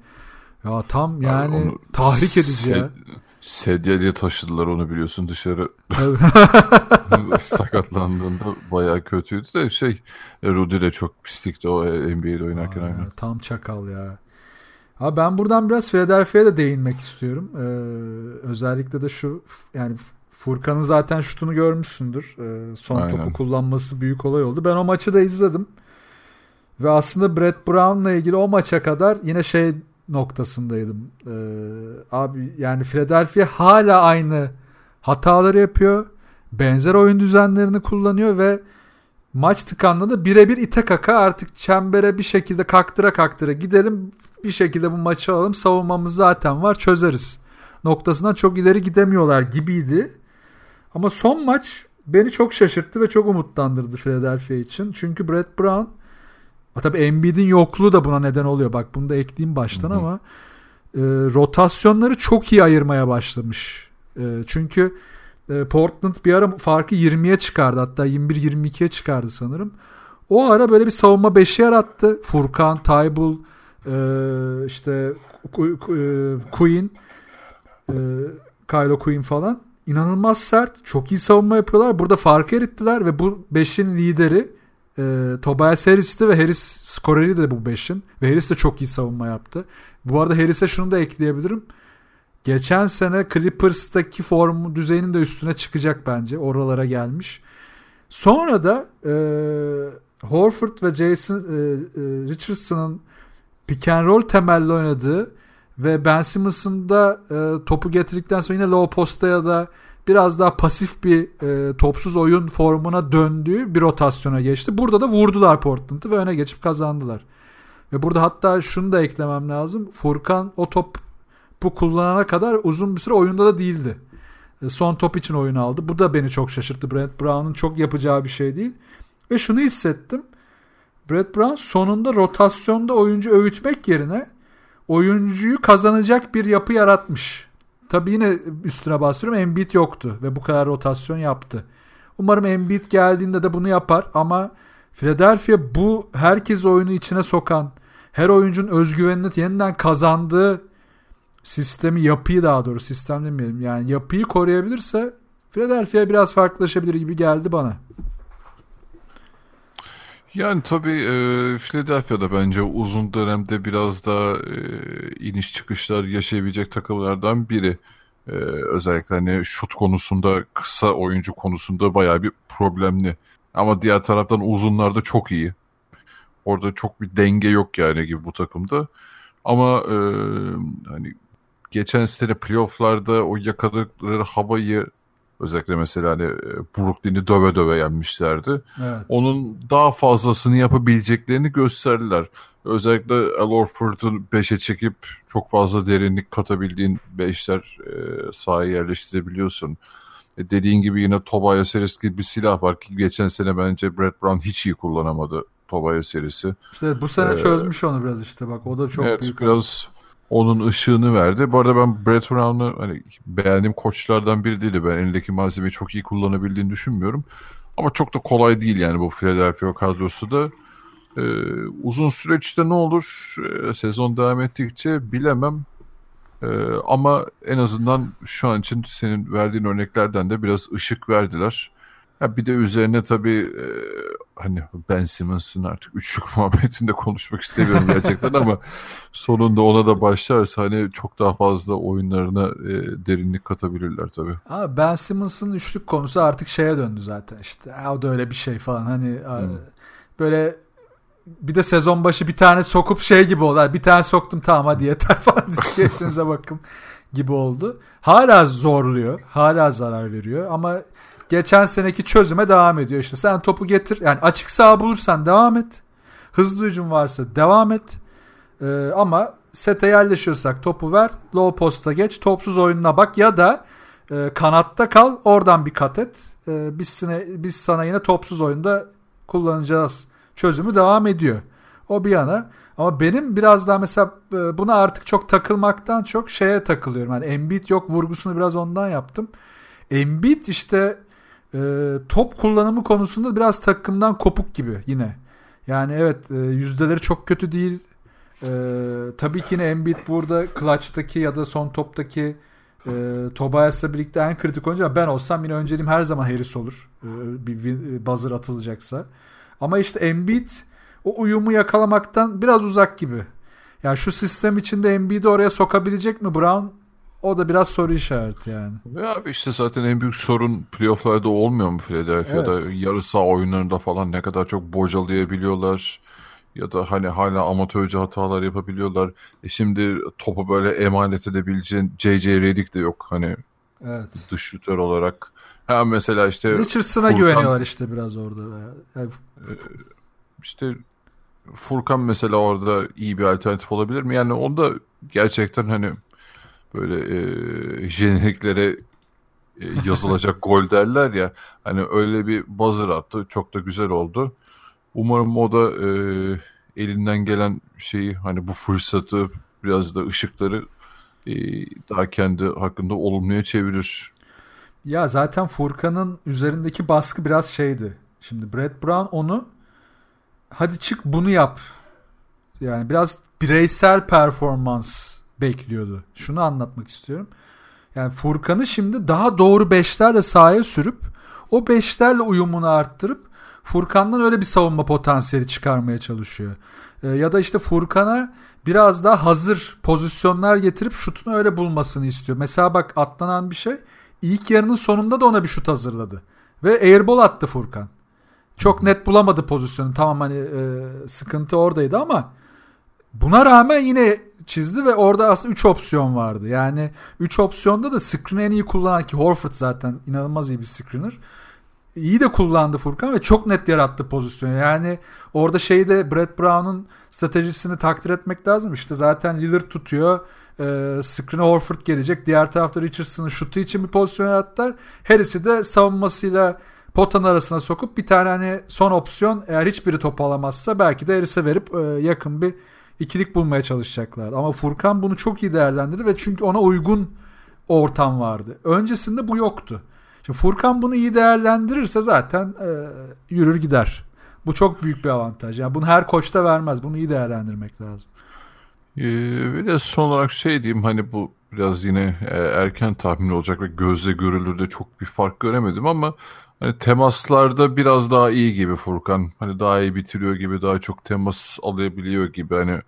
Speaker 1: Ya tam yani
Speaker 2: Onu
Speaker 1: tahrik edici
Speaker 2: sed-
Speaker 1: ya.
Speaker 2: Sedyeliye taşıdılar onu biliyorsun dışarı sakatlandığında bayağı kötüydü de şey e, Rudy de çok pislikti o e, NBA'de oynarken
Speaker 1: Aa,
Speaker 2: aynen.
Speaker 1: Tam çakal ya. Ha ben buradan biraz Philadelphia'ya da değinmek istiyorum. Ee, özellikle de şu yani Furkan'ın zaten şutunu görmüşsündür. Ee, son
Speaker 2: Aynen.
Speaker 1: topu kullanması büyük olay oldu. Ben o maçı da izledim. Ve aslında Brett Brown'la ilgili o maça kadar yine şey noktasındaydım. Ee, abi yani Philadelphia hala aynı hataları yapıyor. Benzer oyun düzenlerini kullanıyor ve maç tıkandığında birebir ite kaka artık çembere bir şekilde kaktıra kaktıra gidelim bir şekilde bu maçı alalım savunmamız zaten var çözeriz noktasından çok ileri gidemiyorlar gibiydi. Ama son maç beni çok şaşırttı ve çok umutlandırdı Philadelphia için. Çünkü Brett Brown Ha, tabii Embiid'in yokluğu da buna neden oluyor. Bak bunu da ekleyeyim baştan
Speaker 2: Hı hı.
Speaker 1: ama e, rotasyonları çok iyi ayırmaya başlamış. E, çünkü e, Portland bir ara farkı 20'ye çıkardı. Hatta 21-22'ye çıkardı sanırım. O ara böyle bir savunma beşi yarattı. Furkan, Taybul, e, işte e, Queen, e, Kylo Queen falan. İnanılmaz sert. Çok iyi savunma yapıyorlar. Burada farkı erittiler ve bu beşin lideri e, Tobias Harris'ti ve Harris skoreri de bu beşin. Ve Harris de çok iyi savunma yaptı. Bu arada Harris'e şunu da ekleyebilirim. Geçen sene Clippers'taki form düzeyinin de üstüne çıkacak bence. Oralara gelmiş. Sonra da e, Horford ve Jason e, e, Richardson'ın pick and roll temelli oynadığı ve Ben Simmons'ın da e, topu getirdikten sonra yine low posta ya da biraz daha pasif bir e, topsuz oyun formuna döndüğü bir rotasyona geçti. Burada da vurdular Portland'ı ve öne geçip kazandılar. Ve burada hatta şunu da eklemem lazım. Furkan o top bu kullanana kadar uzun bir süre oyunda da değildi. E, Son top için oyun aldı. Bu da beni çok şaşırttı. Brent Brown'un çok yapacağı bir şey değil. Ve şunu hissettim. Brett Brown sonunda rotasyonda oyuncu öğütmek yerine oyuncuyu kazanacak bir yapı yaratmış. Tabii yine üstüne basıyorum Embiid yoktu ve bu kadar rotasyon yaptı. Umarım Embiid geldiğinde de bunu yapar ama Philadelphia bu herkes oyunu içine sokan, her oyuncunun özgüvenini yeniden kazandığı sistemi, yapıyı daha doğru sistem demeyelim yani yapıyı koruyabilirse Philadelphia biraz farklılaşabilir gibi geldi bana.
Speaker 2: Yani tabii e, Philadelphia'da bence uzun dönemde biraz daha e, iniş çıkışlar yaşayabilecek takımlardan biri. E, özellikle hani şut konusunda, kısa oyuncu konusunda bayağı bir problemli. Ama diğer taraftan uzunlarda çok iyi. Orada çok bir denge yok yani gibi bu takımda. Ama e, hani geçen sene playofflarda o yakaladıkları havayı özellikle mesela hani e, Brooklyn'i döve döve yenmişlerdi
Speaker 1: Evet.
Speaker 2: onun daha fazlasını yapabileceklerini gösterdiler. Özellikle Al Horford'u 5'e çekip çok fazla derinlik katabildiğin 5'ler e, sahaya yerleştirebiliyorsun. E, dediğin gibi yine Tobias Harris gibi bir silah var ki geçen sene bence Brett Brown hiç iyi kullanamadı Tobias Harris'i.
Speaker 1: İşte bu sene
Speaker 2: Ee,
Speaker 1: çözmüş onu biraz işte bak o da çok
Speaker 2: evet
Speaker 1: büyük.
Speaker 2: biraz onun ışığını verdi. Bu arada ben Brett Brown'u hani beğendiğim koçlardan biri değildi. Ben elindeki malzemeyi çok iyi kullanabildiğini düşünmüyorum. Ama çok da kolay değil yani bu Philadelphia kadrosu da. Ee, uzun süreçte ne olur Ee, sezon devam ettikçe bilemem. Ee, ama en azından şu an için senin verdiğin örneklerden de biraz ışık verdiler. Ha bir de üzerine tabii e, hani Ben Simmons'ın artık üçlük muhabbetinde konuşmak istemiyorum gerçekten ama sonunda ona da başlarsa hani çok daha fazla oyunlarına e, derinlik katabilirler tabii.
Speaker 1: Ama Ben Simmons'ın üçlük konusu artık şeye döndü zaten işte. O da öyle bir şey falan hani a- böyle bir de sezon başı bir tane sokup şey gibi oldu. Bir tane soktum tamam hadi yeter falan keyfinize bakın gibi oldu. Hala zorluyor. Hala zarar veriyor ama geçen seneki çözüme devam ediyor işte. Sen topu getir yani açık saha bulursan devam et. Hızlı hücum varsa devam et. Ee, ama sete yerleşiyorsak topu ver. Low posta geç. Topsuz oyununa bak ya da e, kanatta kal. Oradan bir kat et. E, biz, sine, biz sana yine topsuz oyunda kullanacağız çözümü devam ediyor. O bir yana. Ama benim biraz daha mesela e, buna artık çok takılmaktan çok şeye takılıyorum. Yani Embiid yok vurgusunu biraz ondan yaptım. Embiid işte e, top kullanımı konusunda biraz takımdan kopuk gibi yine. Yani evet e, yüzdeleri çok kötü değil. E, tabii ki yine Embiid burada clutch'taki ya da son toptaki e, Tobias'la birlikte en kritik oyuncu. Ben olsam yine önceliğim her zaman Harris olur. E, bir, bir buzzer atılacaksa. Ama işte Embiid o uyumu yakalamaktan biraz uzak gibi. Yani şu sistem içinde Embiid'i oraya sokabilecek mi Brown? O da biraz soru işareti yani.
Speaker 2: Ya abi işte zaten en büyük sorun playofflarda olmuyor mu Philadelphia'da? Evet. Yarı saha oyunlarında falan ne kadar çok bocalayabiliyorlar. Ya da hani hala amatörce hatalar yapabiliyorlar. E şimdi topu böyle emanet edebileceğin J.J. Redick de yok. Hani evet. dış şütör olarak. Ha mesela işte
Speaker 1: Richardson'a Furkan, güveniyorlar işte biraz orada. Yani,
Speaker 2: e, işte Furkan mesela orada iyi bir alternatif olabilir mi? Yani onda gerçekten hani böyle e, jeneriklere e, yazılacak gol derler ya. Hani öyle bir buzzer attı. Çok da güzel oldu. Umarım o da e, elinden gelen şeyi hani bu fırsatı biraz da ışıkları e, daha kendi hakkında olumluya çevirir.
Speaker 1: Ya zaten Furkan'ın üzerindeki baskı biraz şeydi. Şimdi Brad Brown onu hadi çık bunu yap. Yani biraz bireysel performans bekliyordu. Şunu anlatmak istiyorum. Yani Furkan'ı şimdi daha doğru beşlerle sahaya sürüp o beşlerle uyumunu arttırıp Furkan'dan öyle bir savunma potansiyeli çıkarmaya çalışıyor. E, ya da işte Furkan'a biraz daha hazır pozisyonlar getirip şutunu öyle bulmasını istiyor. Mesela bak atlanan bir şey ilk yarının sonunda da ona bir şut hazırladı. Ve airball attı Furkan. Çok net bulamadı pozisyonu. Tamam hani e, sıkıntı oradaydı ama buna rağmen yine çizdi ve orada aslında 3 opsiyon vardı. Yani 3 opsiyonda da screen'i en iyi kullanan ki Horford zaten inanılmaz iyi bir screener. İyi de kullandı Furkan ve çok net yarattı pozisyonu. Yani orada şeyde Brett Brown'un stratejisini takdir etmek lazım. İşte zaten Lillard tutuyor. E, screen'e Horford gelecek. Diğer tarafta Richardson'ın şutu için bir pozisyon yarattılar. Harris'i de savunmasıyla potanın arasına sokup bir tane hani son opsiyon eğer hiçbiri topu alamazsa belki de Harris'e verip e, yakın bir ikilik bulmaya çalışacaklar. Ama Furkan bunu çok iyi değerlendirdi ve çünkü ona uygun ortam vardı. Öncesinde bu yoktu. Şimdi Furkan bunu iyi değerlendirirse zaten e, yürür gider. Bu çok büyük bir avantaj. Yani bunu her koçta vermez. Bunu iyi değerlendirmek lazım.
Speaker 2: Ee, de son olarak şey diyeyim hani bu biraz yine e, erken tahmin olacak ve gözle görülür de çok bir fark göremedim ama Hani temaslarda biraz daha iyi gibi Furkan. Hani daha iyi bitiriyor gibi, daha çok temas alabiliyor gibi. Hani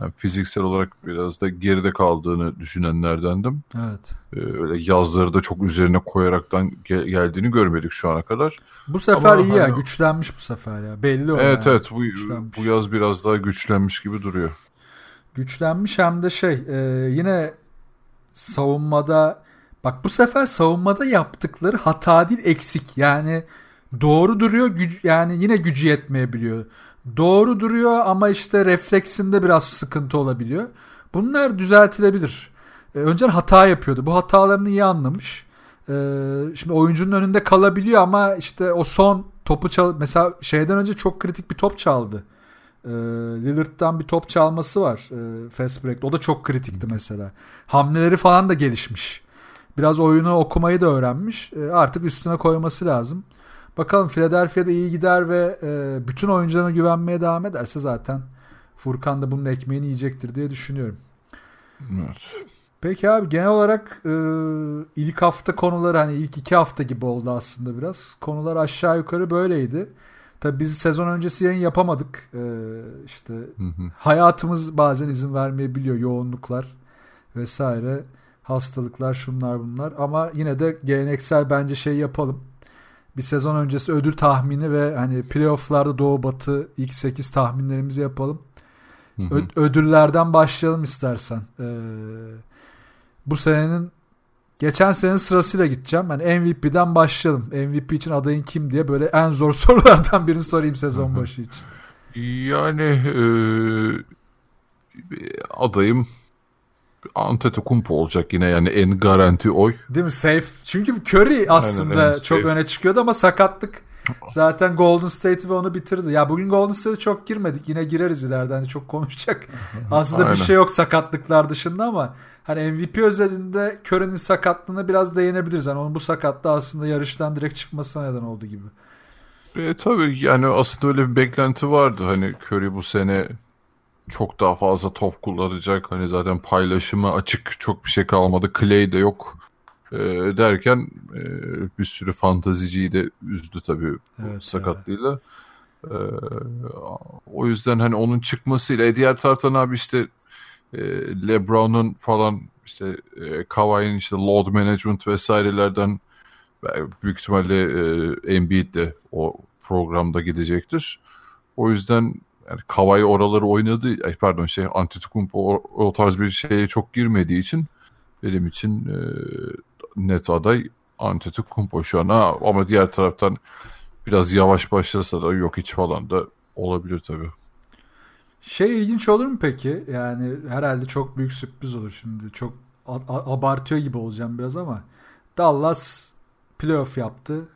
Speaker 2: yani fiziksel olarak biraz da geride kaldığını düşünenlerdendim.
Speaker 1: Evet.
Speaker 2: Ee, öyle yazları da çok üzerine koyaraktan gel- geldiğini görmedik şu ana kadar.
Speaker 1: Bu sefer Ama iyi hani... ya, güçlenmiş bu sefer ya. Belli o.
Speaker 2: Evet
Speaker 1: yani.
Speaker 2: evet bu, bu yaz biraz daha güçlenmiş gibi duruyor.
Speaker 1: Güçlenmiş hem de şey e, yine savunmada Bak bu sefer savunmada yaptıkları hata değil eksik. Yani doğru duruyor güc yani yine gücü yetmeyebiliyor. Doğru duruyor ama işte refleksinde biraz sıkıntı olabiliyor. Bunlar düzeltilebilir. Ee, önceden hata yapıyordu. Bu hatalarını iyi anlamış. Ee, şimdi oyuncunun önünde kalabiliyor ama işte o son topu çal mesela şeyden önce çok kritik bir top çaldı. Ee, Lillard'dan bir top çalması var e, fast break. O da çok kritikti mesela. Hamleleri falan da gelişmiş. Biraz oyunu okumayı da öğrenmiş. E, artık üstüne koyması lazım. Bakalım Philadelphia'da iyi gider ve e, bütün oyuncularına güvenmeye devam ederse zaten Furkan da bunun ekmeğini yiyecektir diye düşünüyorum.
Speaker 2: Evet.
Speaker 1: Peki abi genel olarak e, ilk hafta konuları hani ilk iki hafta gibi oldu aslında biraz. Konular aşağı yukarı böyleydi. Tabi biz sezon öncesi yayın yapamadık. E, işte hı hı. hayatımız bazen izin vermeyebiliyor yoğunluklar vesaire hastalıklar şunlar bunlar ama yine de geleneksel bence şey yapalım. Bir sezon öncesi ödül tahmini ve hani playofflarda Doğu Batı ilk 8 tahminlerimizi yapalım. Ö- ödüllerden başlayalım istersen. Ee, bu senenin geçen senenin sırasıyla gideceğim. Yani MVP'den başlayalım. MVP için adayın kim diye böyle en zor sorulardan birini sorayım sezon başı için.
Speaker 2: Yani e, adayım Antetokounmpo olacak yine yani en garanti oy.
Speaker 1: Değil mi? Safe. Çünkü Curry aslında Aynen, çok öne çıkıyordu ama sakatlık Zaten Golden State ve onu bitirdi. Ya bugün Golden State'e çok girmedik. Yine gireriz ileride. Hani çok konuşacak. Aslında
Speaker 2: Aynen.
Speaker 1: bir şey yok sakatlıklar dışında ama hani MVP özelinde Curry'nin sakatlığına biraz değinebiliriz. Hani onun bu sakatlığı aslında yarıştan direkt çıkmasına neden oldu gibi.
Speaker 2: E, tabii yani aslında öyle bir beklenti vardı. Hani Curry bu sene çok daha fazla top kullanacak. Hani zaten paylaşımı açık çok bir şey kalmadı. Clay de yok e, derken e, bir sürü fantaziciyi de üzdü tabii
Speaker 1: Evet,
Speaker 2: sakatlığıyla. E, o yüzden hani onun çıkmasıyla e, diğer taraftan abi işte e, LeBron'un falan işte e, Kawhi'nin işte load management vesairelerden büyük ihtimalle e, Embiid de o programda gidecektir. O yüzden yani Kawhi oraları oynadı. Ay pardon şey Antetokounmpo o, o tarz bir şeye çok girmediği için benim için e, net aday Antetokounmpo şu an. Ha, ama diğer taraftan biraz yavaş başlasa da yok hiç falan da olabilir tabii.
Speaker 1: Şey ilginç olur mu peki? Yani herhalde çok büyük sürpriz olur şimdi. Çok abartıyor gibi olacağım biraz ama Dallas playoff yaptı.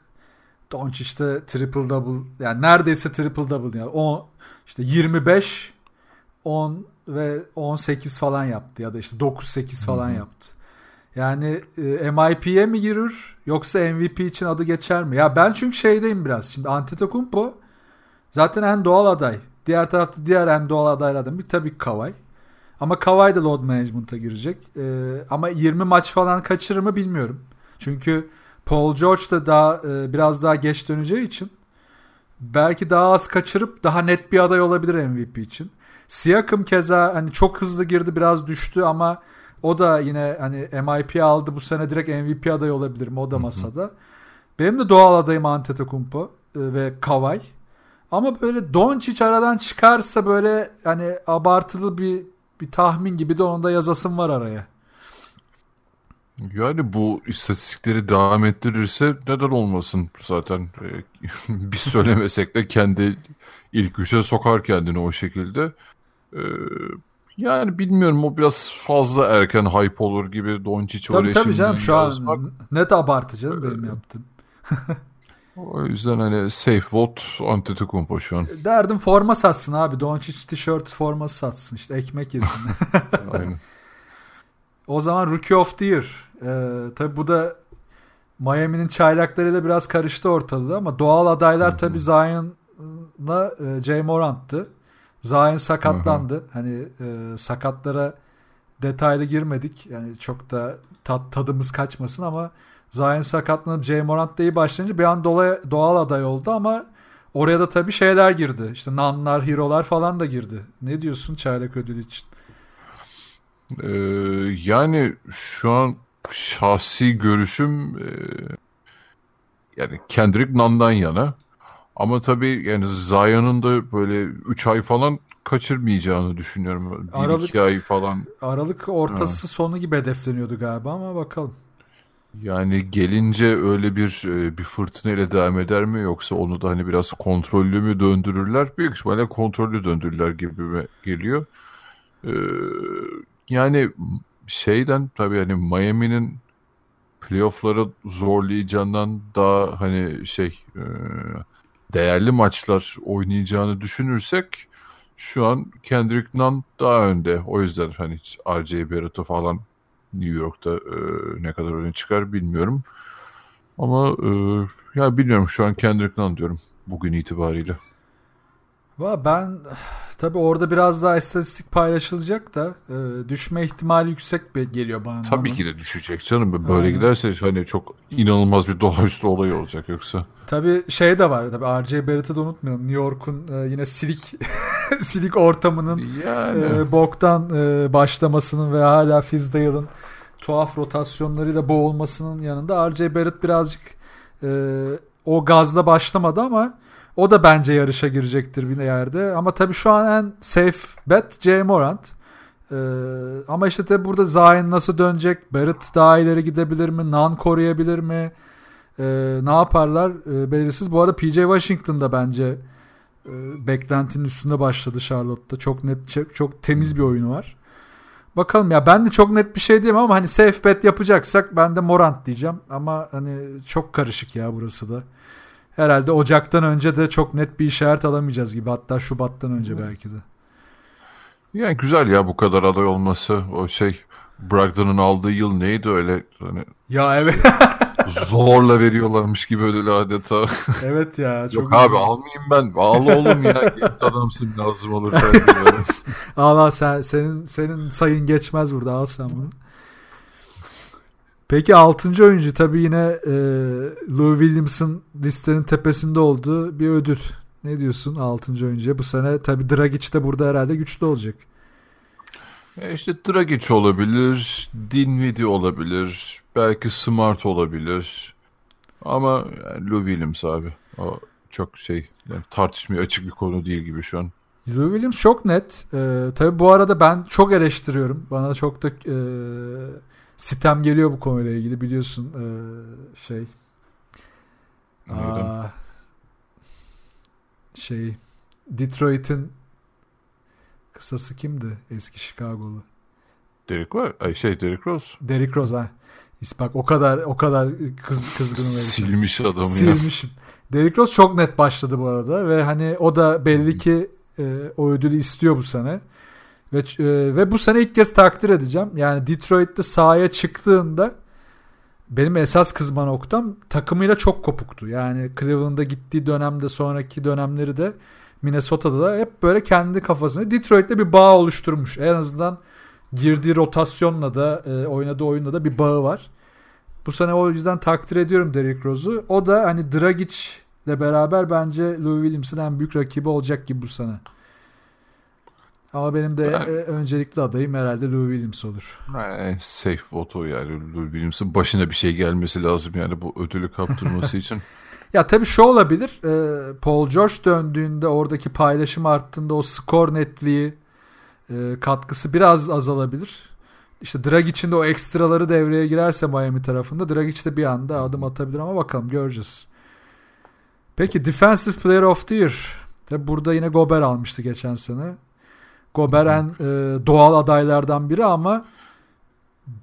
Speaker 1: Doncic de triple double yani neredeyse triple double yani 10 işte 25 10 ve 18 falan yaptı ya da işte 9 8 falan yaptı. Yani e, MIP'ye mi girir yoksa MVP için adı geçer mi? Ya ben çünkü şeydeyim biraz. Şimdi Antetokounmpo zaten en doğal aday. Diğer tarafta diğer en doğal adaylardan bir tabii Kawhi. Ama Kawhi da load management'a girecek. E, ama 20 maç falan kaçırır mı bilmiyorum. Çünkü Paul George da daha e, biraz daha geç döneceği için belki daha az kaçırıp daha net bir aday olabilir MVP için. Siakam keza hani çok hızlı girdi biraz düştü ama o da yine hani MIP aldı bu sene direkt MVP adayı olabilir mi? O da masada. Benim de doğal adayım Antetokounmpo e, ve Kawhi. Ama böyle Doncic aradan çıkarsa böyle hani abartılı bir bir tahmin gibi de onda yazasım var araya.
Speaker 2: Yani bu istatistikleri devam ettirirse neden olmasın zaten. E, Biz söylemesek de kendi ilk üçe sokar kendini o şekilde. E, Yani bilmiyorum o biraz fazla erken hype olur gibi Doncic
Speaker 1: Tabii
Speaker 2: oraya
Speaker 1: tabii
Speaker 2: şimdiden
Speaker 1: canım şu
Speaker 2: yazmak.
Speaker 1: an net abartı canım benim yaptığım.
Speaker 2: O yüzden hani safe vote Antetokounmpo şu an.
Speaker 1: Derdim forma satsın abi. Doncic tişört forması satsın işte ekmek yesin.
Speaker 2: Aynen.
Speaker 1: o zaman Rookie of the Year. Ee, tabii bu da Miami'nin çaylaklarıyla biraz karıştı ortalığı ama doğal adaylar tabii Zion'la e, Jay Morant'tı. Zion sakatlandı. Hani e, sakatlara detaylı girmedik. Yani çok da tat, tadımız kaçmasın ama Zion sakatlanıp Jay Morant da iyi başlayınca bir an dola, doğal aday oldu ama oraya da tabii şeyler girdi. İşte Nanlar, Hero'lar falan da girdi. Ne diyorsun çaylak ödülü için?
Speaker 2: Ee, yani şu an şahsi görüşüm e, yani Kendrick Nunn'dan yana. Ama tabii yani Zion'un da böyle 3 ay falan kaçırmayacağını düşünüyorum. 1-2
Speaker 1: Aralık-
Speaker 2: ay falan.
Speaker 1: Aralık ortası sonu gibi hedefleniyordu galiba ama bakalım.
Speaker 2: Yani gelince öyle bir e, bir fırtınayla devam eder mi yoksa onu da hani biraz kontrollü mü döndürürler? Büyük ihtimalle kontrollü döndürürler gibi geliyor. Ee, yani şeyden tabii hani Miami'nin playoff'lara zorlayacağından daha hani şey e, değerli maçlar oynayacağını düşünürsek şu an Kendrick Nunn daha önde. O yüzden hani R.J. Barrett'ı falan New York'ta e, ne kadar öne çıkar bilmiyorum. Ama e, ya bilmiyorum şu an Kendrick Nunn diyorum bugün itibariyle.
Speaker 1: Ben tabii orada biraz daha istatistik paylaşılacak da e, düşme ihtimali yüksek be- geliyor bana.
Speaker 2: Tabii ki de düşecek canım. Böyle
Speaker 1: Aynen.
Speaker 2: giderse hani çok inanılmaz bir doğaüstü olay olacak yoksa.
Speaker 1: Tabii şey de var tabii R.J. Barrett'ı da unutmayalım. New York'un e, yine silik silik ortamının
Speaker 2: Yani
Speaker 1: e, boktan e, başlamasının ve hala Fizdale'ın tuhaf rotasyonlarıyla boğulmasının yanında R.J. Barrett birazcık e, o gazla başlamadı ama o da bence yarışa girecektir bir yerde. Ama tabii şu an en safe bet J. Morant. E, ama işte tabii burada Zion nasıl dönecek? Barrett daha ileri gidebilir mi? Nan koruyabilir mi? E, ne yaparlar? E, belirsiz. Bu arada PJ Washington da bence e, beklentinin üstünde başladı Charlotte'da. Çok net, çok temiz bir oyunu var. Bakalım ya ben de çok net bir şey diyemem ama hani safe bet yapacaksak ben de Morant diyeceğim. Ama hani çok karışık ya burası da. Herhalde Ocak'tan önce de çok net bir işaret alamayacağız gibi. Hatta Şubat'tan önce belki de.
Speaker 2: Yani güzel ya bu kadar aday olması. O şey Brogdon'un aldığı yıl neydi öyle hani
Speaker 1: Ya evet.
Speaker 2: zorla veriyorlarmış gibi ödülü adeta.
Speaker 1: evet ya. Çok
Speaker 2: Yok abi
Speaker 1: güzel.
Speaker 2: almayayım ben. Al oğlum ya. Genç adamsın lazım olur.
Speaker 1: Al al sen, senin, senin sayın geçmez burada. Al sen bunu. Peki 6. oyuncu tabii yine e, Lou Williams'ın listenin tepesinde olduğu bir ödül. Ne diyorsun 6. oyuncuya? Bu sene tabii Dragic de burada herhalde güçlü olacak.
Speaker 2: E işte Dragic olabilir. Dinwiddie olabilir. Belki Smart olabilir. Ama yani Lou Williams abi. O çok şey yani tartışmaya açık bir konu değil gibi şu an.
Speaker 1: Lou Williams çok net. Ee, tabii bu arada ben çok eleştiriyorum. Bana çok da e, sitem geliyor bu konuyla ilgili biliyorsun e, şey. Aa, şey Detroit'in kısası kimdi? Eski Chicago'lu.
Speaker 2: Derek var. Ay şey Derek Rose.
Speaker 1: Derrick Rose ha. İs- Bak o kadar o kadar kız kızgınım.
Speaker 2: Silmiş adamı ya.
Speaker 1: Silmişim. Derrick Rose çok net başladı bu arada ve hani o da belli ki e, o ödülü istiyor bu sene. Ve e, ve bu sene ilk kez takdir edeceğim. Yani Detroit'te sahaya çıktığında benim esas kızma noktam takımıyla çok kopuktu. Yani Cleveland'a gittiği dönemde sonraki dönemleri de Minnesota'da da hep böyle kendi kafasını Detroit'le bir bağ oluşturmuş. En azından girdiği rotasyonla da e, oynadığı oyunla da bir bağı var. Bu sene o yüzden takdir ediyorum Derrick Rose'u. O da hani Dragic ile beraber bence Lou Williams'ın en büyük rakibi olacak gibi bu sene. Ama benim de
Speaker 2: Ben-
Speaker 1: öncelikli adayım herhalde Lou Williams olur.
Speaker 2: En safe vote o yani. Lou Williams'ın başına bir şey gelmesi lazım yani bu ödülü kaptırması için.
Speaker 1: Ya tabii şu olabilir. e, Paul George döndüğünde oradaki paylaşım arttığında o skor netliği e, katkısı biraz azalabilir. İşte Dragic'in de o ekstraları devreye girerse Miami tarafında Dragic de bir anda adım atabilir ama bakalım göreceğiz. Peki Defensive Player of the Year. Tabii burada yine Gober almıştı geçen sene. Gober en e, doğal adaylardan biri ama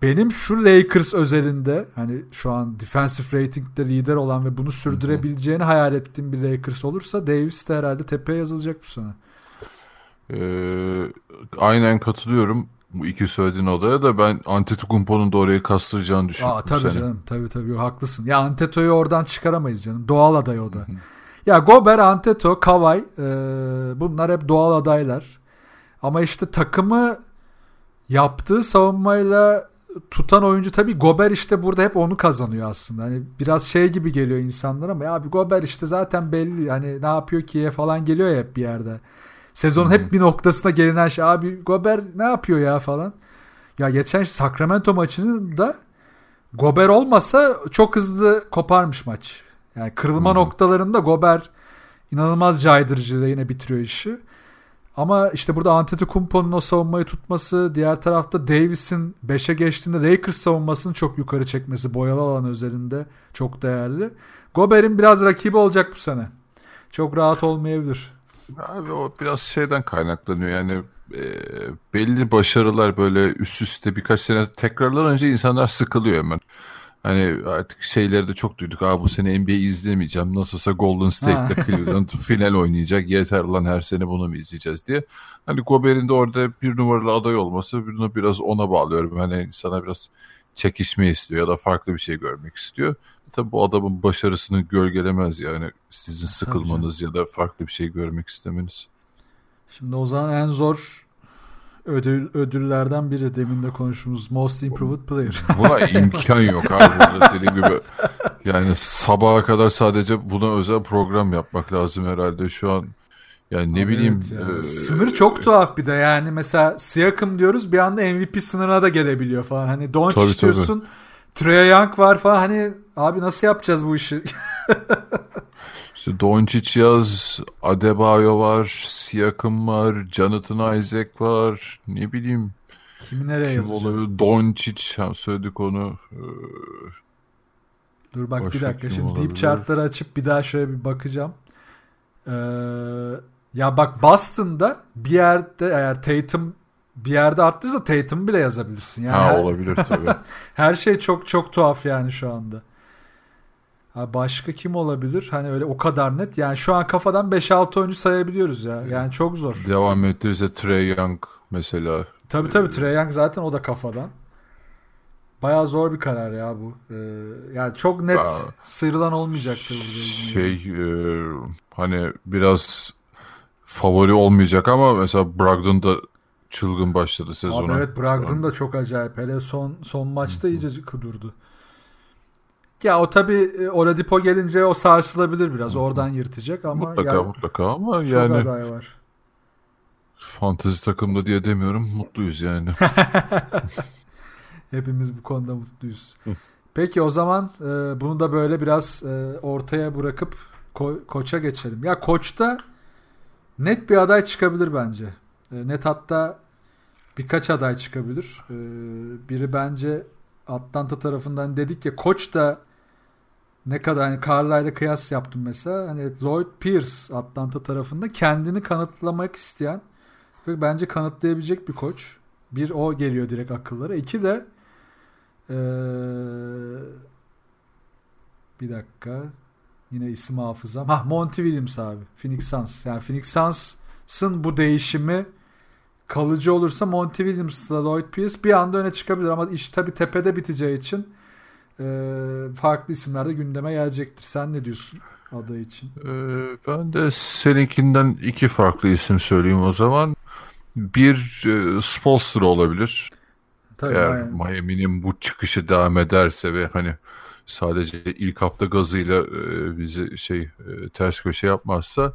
Speaker 1: benim şu Lakers özelinde hani şu an defensive rating'de lider olan ve bunu sürdürebileceğini hayal ettiğim bir Lakers olursa Davis de herhalde tepeye yazılacak bu sene.
Speaker 2: Ee, aynen katılıyorum. Bu iki söylediğin odaya da ben Antetokounmpo'nun da oraya kastıracağını düşünüyorum
Speaker 1: Aa tabii canım. Tabii tabii haklısın. Ya Anteto'yu oradan çıkaramayız canım. Doğal aday o da. Ya Gober, Anteto, Kawhi e, bunlar hep doğal adaylar. Ama işte takımı yaptığı savunmayla tutan oyuncu tabii Gober işte burada hep onu kazanıyor aslında. Hani biraz şey gibi geliyor insanlara ama ya abi Gober işte zaten belli hani ne yapıyor ki falan geliyor ya hep bir yerde. Sezonun hep bir noktasına gelinen şey abi Gober ne yapıyor ya falan. Ya geçen Sacramento maçını da Gober olmasa çok hızlı koparmış maç. Yani kırılma
Speaker 2: Hı hı.
Speaker 1: noktalarında Gober inanılmaz caydırıcıyla yine bitiriyor işi. Ama işte burada Antetokounmpo'nun o savunmayı tutması, diğer tarafta Davis'in 5'e geçtiğinde Lakers savunmasını çok yukarı çekmesi boyalı alan özelinde çok değerli. Gober'in biraz rakibi olacak bu sene. Çok rahat olmayabilir.
Speaker 2: Abi o biraz şeyden kaynaklanıyor yani e, belli başarılar böyle üst üste birkaç sene tekrarlanınca insanlar sıkılıyor hemen. Hani artık şeyleri de çok duyduk. Aa bu sene NBA izlemeyeceğim. Nasılsa Golden State'le Cleveland final oynayacak. Yeter lan her sene bunu mu izleyeceğiz diye. Hani Gober'in de orada bir numaralı aday olması bunu biraz ona bağlıyorum. Hani sana biraz çekişme istiyor ya da farklı bir şey görmek istiyor. Tabii bu adamın başarısını gölgelemez yani sizin sıkılmanız ya da farklı bir şey görmek istemeniz.
Speaker 1: Şimdi o zaman en zor ödül ödüllerden biri demin de konuştuğumuz Most Improved Player.
Speaker 2: Buna imkan yok abi burada dediğim gibi. Yani sabaha kadar sadece buna özel program yapmak lazım herhalde şu an. Yani ne bileyim.
Speaker 1: Evet ya.
Speaker 2: e,
Speaker 1: Sınır çok tuhaf bir de yani mesela Siakam diyoruz bir anda MVP sınırına da gelebiliyor falan. Hani Doncic
Speaker 2: tabii.
Speaker 1: diyorsun Trae Young var falan hani abi nasıl yapacağız bu işi?
Speaker 2: İşte Doncic yaz, Adebayo var, Siakam var, Jonathan Isaac var. Ne bileyim
Speaker 1: Kimi nereye
Speaker 2: kim
Speaker 1: yazacağım?
Speaker 2: olabilir? Doncic ha, söyledik onu. Ee,
Speaker 1: Dur bak bir dakika şimdi
Speaker 2: olabilir?
Speaker 1: deep chartları açıp bir daha şöyle bir bakacağım. Ee, ya bak Boston'da bir yerde eğer Tatum bir yerde arttırırsa Tatum bile yazabilirsin. Yani
Speaker 2: ha
Speaker 1: her,
Speaker 2: olabilir tabii.
Speaker 1: her şey çok çok tuhaf yani şu anda. Ha, başka kim olabilir? Hani öyle o kadar net. Yani şu an kafadan 5-6 oyuncu sayabiliyoruz ya. Yani çok zor.
Speaker 2: Devam ettirirse Trey Young mesela.
Speaker 1: Tabii tabii Trey Young zaten o da kafadan. Bayağı zor bir karar ya bu. Ee, yani çok net
Speaker 2: Aa.
Speaker 1: sıyrılan olmayacaktır. burada.
Speaker 2: Şey e, hani biraz favori olmayacak ama mesela Brogdon da çılgın başladı
Speaker 1: Abi
Speaker 2: sezona.
Speaker 1: evet Brogdon da çok acayip. Hele son son maçta iyice kudurdu. Ya o tabi Oladipo gelince o sarsılabilir biraz. Oradan yırtacak ama
Speaker 2: mutlaka
Speaker 1: yani
Speaker 2: mutlaka ama
Speaker 1: çok
Speaker 2: yani
Speaker 1: aday var.
Speaker 2: fantezi takımda diye demiyorum mutluyuz yani.
Speaker 1: Hepimiz bu konuda mutluyuz. Peki o zaman e, bunu da böyle biraz e, ortaya bırakıp ko- koça geçelim. Ya koçta net bir aday çıkabilir bence. E, net hatta birkaç aday çıkabilir. E, biri bence Atlanta tarafından dedik ya koç da ne kadar hani Carlisle'la kıyas yaptım mesela. Hani Lloyd Pierce Atlanta tarafında kendini kanıtlamak isteyen ve bence kanıtlayabilecek bir koç. Bir o geliyor direkt akıllara. İki de ee, bir dakika. Yine isim hafızam. Ha Monty Williams abi. Phoenix Suns. Yani Phoenix Suns'ın bu değişimi kalıcı olursa Monty Williams'la Lloyd Pierce bir anda öne çıkabilir ama iş tabi tepede biteceği için farklı isimler de gündeme gelecektir. Sen ne diyorsun aday için?
Speaker 2: Ee, ben de seninkinden iki farklı isim söyleyeyim o zaman. Bir e, Spolster olabilir.
Speaker 1: Tabii
Speaker 2: Eğer
Speaker 1: aynen.
Speaker 2: Miami'nin bu çıkışı devam ederse ve hani sadece ilk hafta gazıyla e, bizi şey e, ters köşe yapmazsa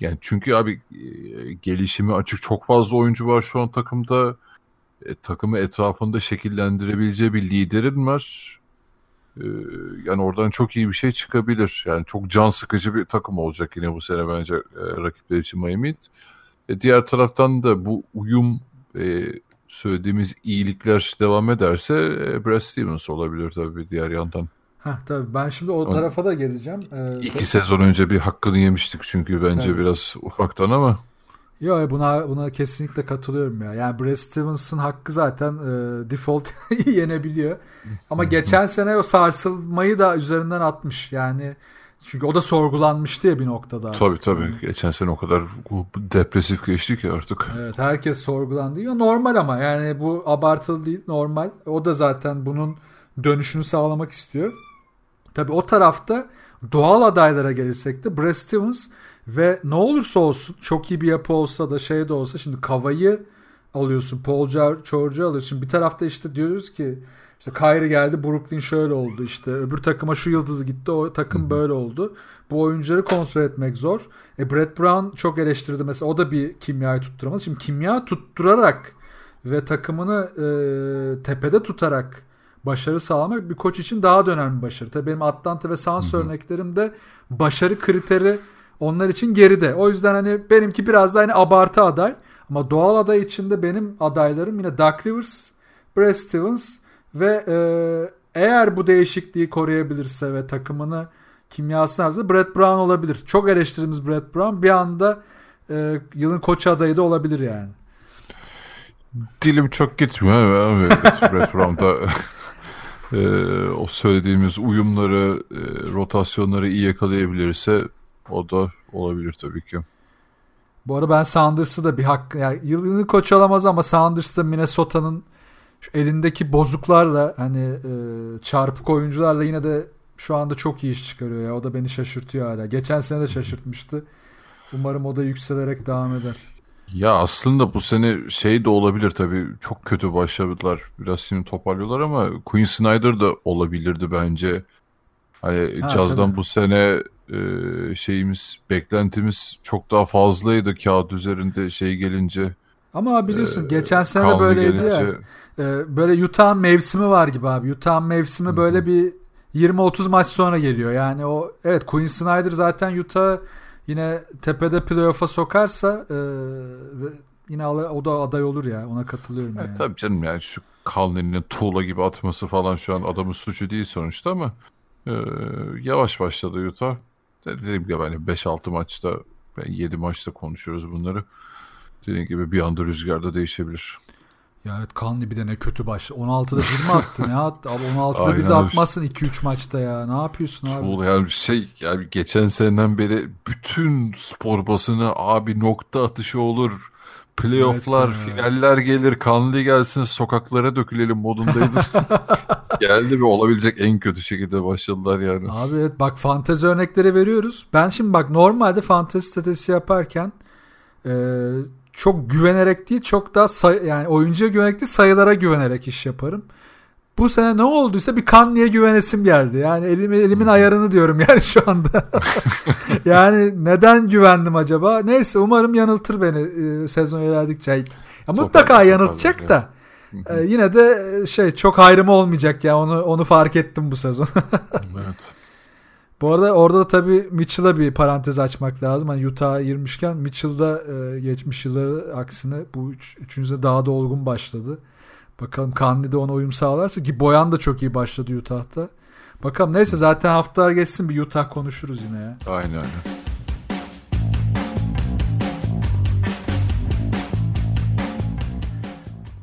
Speaker 2: yani çünkü abi e, gelişimi açık çok fazla oyuncu var şu an takımda. E, takımı etrafında şekillendirebileceği bir liderin var. E, yani oradan çok iyi bir şey çıkabilir. Yani çok can sıkıcı bir takım olacak yine bu sene bence e, rakipler için Miami Heat. E, diğer taraftan da bu uyum e, söylediğimiz iyilikler devam ederse e, Brad Stevens olabilir tabii diğer yandan.
Speaker 1: Heh, tabii ben şimdi o tarafa da geleceğim. Ee,
Speaker 2: İki sezon önce bir hakkını yemiştik çünkü bence
Speaker 1: Tabii.
Speaker 2: biraz ufaktan ama
Speaker 1: Yok buna buna kesinlikle katılıyorum ya. Yani Brad Stevens'ın hakkı zaten e, default yenebiliyor. Ama geçen sene o sarsılmayı da üzerinden atmış. Yani çünkü o da sorgulanmıştı ya bir noktada. artık.
Speaker 2: tabii tabii
Speaker 1: Yani,
Speaker 2: geçen sene o kadar depresif geçti ki artık.
Speaker 1: evet herkes sorgulandı. Ya normal ama yani bu abartılı değil normal. O da zaten bunun dönüşünü sağlamak istiyor. Tabii o tarafta doğal adaylara gelirsek de Brad Stevens ve ne olursa olsun çok iyi bir yapı olsa da şey de olsa şimdi Kava'yı alıyorsun. Paul George'u alıyorsun. Şimdi bir tarafta işte diyoruz ki işte Kyrie geldi Brooklyn şöyle oldu işte öbür takıma şu yıldızı gitti o takım böyle oldu. Bu oyuncuları kontrol etmek zor. E Brett Brown çok eleştirdi mesela o da bir kimyayı tutturamadı. Şimdi kimya tutturarak ve takımını e, tepede tutarak başarı sağlamak bir koç için daha da önemli bir başarı. Tabii benim Atlanta ve Suns örneklerimde başarı kriteri onlar için geride. O yüzden hani benimki biraz da hani abartı aday. Ama doğal aday içinde benim adaylarım yine Doug Rivers, Brad Stevens ve e, eğer bu değişikliği koruyabilirse ve takımını kimyasını alırsa Brett Brown olabilir. Çok eleştirdiğimiz Brett Brown bir anda e, yılın koç adayı da olabilir yani.
Speaker 2: Dilim çok gitmiyor evet, Brett Brown'da e, o söylediğimiz uyumları, e, rotasyonları iyi yakalayabilirse o da olabilir tabii ki.
Speaker 1: Bu arada ben Sanders'ı da bir hak yani yılın koç olamaz ama Sanders da Minnesota'nın elindeki bozuklarla hani e, çarpık oyuncularla yine de şu anda çok iyi iş çıkarıyor ya. O da beni şaşırtıyor hala. Geçen sene de şaşırtmıştı. Umarım o da yükselerek devam eder.
Speaker 2: Ya aslında bu sene şey de olabilir tabii. Çok kötü başladılar. Biraz şimdi toparlıyorlar ama Quinn Snyder da olabilirdi bence. Hani
Speaker 1: Ha,
Speaker 2: Caz'dan
Speaker 1: tabii.
Speaker 2: bu sene e, şeyimiz, beklentimiz çok daha fazlaydı kağıt üzerinde şey gelince.
Speaker 1: Ama biliyorsun geçen sene böyleydi ya.
Speaker 2: gelince.
Speaker 1: E, böyle Utah mevsimi var gibi abi. Utah mevsimi böyle bir 20-30 maç sonra geliyor. Yani o evet Quinn Snyder zaten Utah yine tepede playoff'a sokarsa e, yine o da aday olur ya. Ona katılıyorum
Speaker 2: Evet,
Speaker 1: yani.
Speaker 2: tabii canım yani şu Conley'nin tuğla gibi atması falan şu an adamın suçu değil sonuçta ama e, yavaş başladı Utah. Dediğim gibi hani 5-6 maçta 7 maçta konuşuyoruz bunları. Dediğim gibi bir anda rüzgarda değişebilir.
Speaker 1: Ya evet Kanlı bir de ne kötü başladı. 16'da bir mi attı ne attı? Abi 16'da bir de atmazsın 2-3 maçta ya. Ne yapıyorsun abi?
Speaker 2: Çoğul yani şey yani geçen seneden beri bütün spor basını abi nokta atışı olur. Playoff'lar,
Speaker 1: Evet
Speaker 2: finaller gelir, kanlı gelsin, sokaklara dökülelim modundaydı. Geldi ve olabilecek en kötü şekilde başladılar yani.
Speaker 1: Abi evet bak fantezi örnekleri veriyoruz. Ben şimdi bak normalde fantezi statüsü yaparken e, çok güvenerek değil çok daha say- yani oyuncuya güvenerek değil sayılara güvenerek iş yaparım. Bu sene ne olduysa bir Kanlı'ya güvenesim geldi. Yani elim, elimin ayarını diyorum yani şu anda. yani neden güvendim acaba? Neyse umarım yanıltır beni e, sezon ilerledikçe. Ya mutlaka
Speaker 2: Toparlar,
Speaker 1: yanıltacak
Speaker 2: toparlar
Speaker 1: da. e, yine de e, şey çok hayrım olmayacak ya onu onu fark ettim bu sezon.
Speaker 2: Evet.
Speaker 1: Bu arada orada da tabii Mitchell'a bir parantez açmak lazım. Hani Utah'a girmişken Mitchell'da e, geçmiş yılları aksine bu üç, üçüncüde daha da olgun başladı. Bakalım Kanli de ona uyum sağlarsa ki Boyan da çok iyi başladı Utah'ta. Bakalım neyse zaten haftalar geçsin bir Utah konuşuruz yine ya.
Speaker 2: Aynen aynen.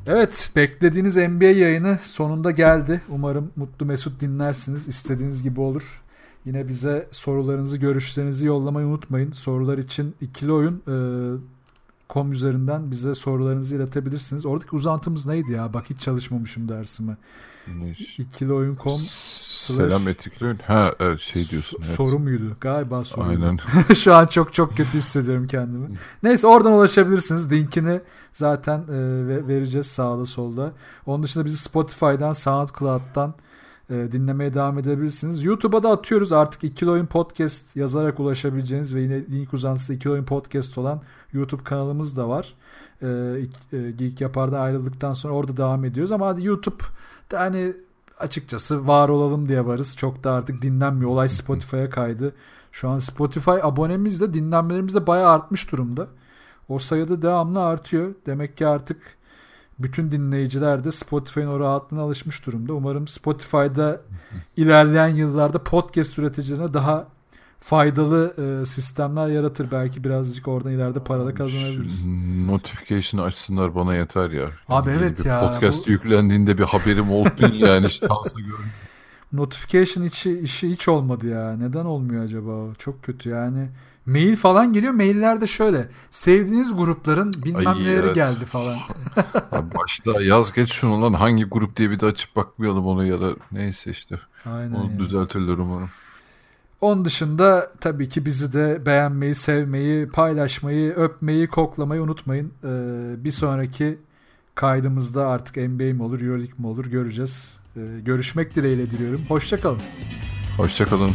Speaker 1: Evet beklediğiniz NBA yayını sonunda geldi. Umarım mutlu mesut dinlersiniz. İstediğiniz gibi olur. Yine bize sorularınızı, görüşlerinizi yollamayı unutmayın. Sorular için ikili oyun e, com üzerinden bize sorularınızı iletebilirsiniz. Oradaki uzantımız neydi ya? Bak hiç çalışmamışım dersime.
Speaker 2: Ne-
Speaker 1: İkili oyun com
Speaker 2: Selam etikleyin. Ha evet, şey diyorsun. Evet.
Speaker 1: soru muydu? Galiba soru.
Speaker 2: Aynen.
Speaker 1: Şu an çok çok kötü hissediyorum kendimi. Neyse oradan ulaşabilirsiniz. Linkini zaten e, ve- vereceğiz sağda solda. Onun dışında bizi Spotify'dan, SoundCloud'dan e, dinlemeye devam edebilirsiniz. YouTube'a da atıyoruz. Artık İkili Oyun Podcast yazarak ulaşabileceğiniz ve yine link uzantısı İkili Oyun Podcast olan YouTube kanalımız da var. E, e, Geek Yapar'dan ayrıldıktan sonra orada devam ediyoruz. Ama hadi YouTube hani açıkçası var olalım diye varız. Çok da artık dinlenmiyor. Olay Spotify'a kaydı. Şu an Spotify abonemiz de dinlenmelerimiz de bayağı artmış durumda. O sayıda devamlı artıyor. Demek ki artık bütün dinleyiciler de Spotify'ın o rahatlığına alışmış durumda. Umarım Spotify'da ilerleyen yıllarda podcast üreticilerine daha faydalı e, sistemler yaratır. Belki birazcık oradan ileride para da kazanabiliriz.
Speaker 2: Notification açsınlar bana yeter ya.
Speaker 1: Abi
Speaker 2: yeni
Speaker 1: evet ya,
Speaker 2: Podcast
Speaker 1: bu-
Speaker 2: yüklendiğinde bir haberim olsun yani şansa görün.
Speaker 1: Notification içi, işi hiç olmadı ya. Neden olmuyor acaba? Çok kötü yani. Mail falan geliyor. Maillerde şöyle. Sevdiğiniz grupların bilmem
Speaker 2: Ay,
Speaker 1: neleri
Speaker 2: evet.
Speaker 1: geldi falan.
Speaker 2: Abi başta yaz geç şunu lan hangi grup diye bir de açıp bakmayalım ona ya da neyse işte.
Speaker 1: Aynen.
Speaker 2: Onu
Speaker 1: ya.
Speaker 2: düzeltirler umarım.
Speaker 1: Onun dışında tabii ki bizi de beğenmeyi, sevmeyi, paylaşmayı, öpmeyi, koklamayı unutmayın. Ee, bir sonraki kaydımızda artık NBA mi olur, Euroleague mi olur göreceğiz. Ee, görüşmek dileğiyle diliyorum. Hoşçakalın.
Speaker 2: Hoşçakalın.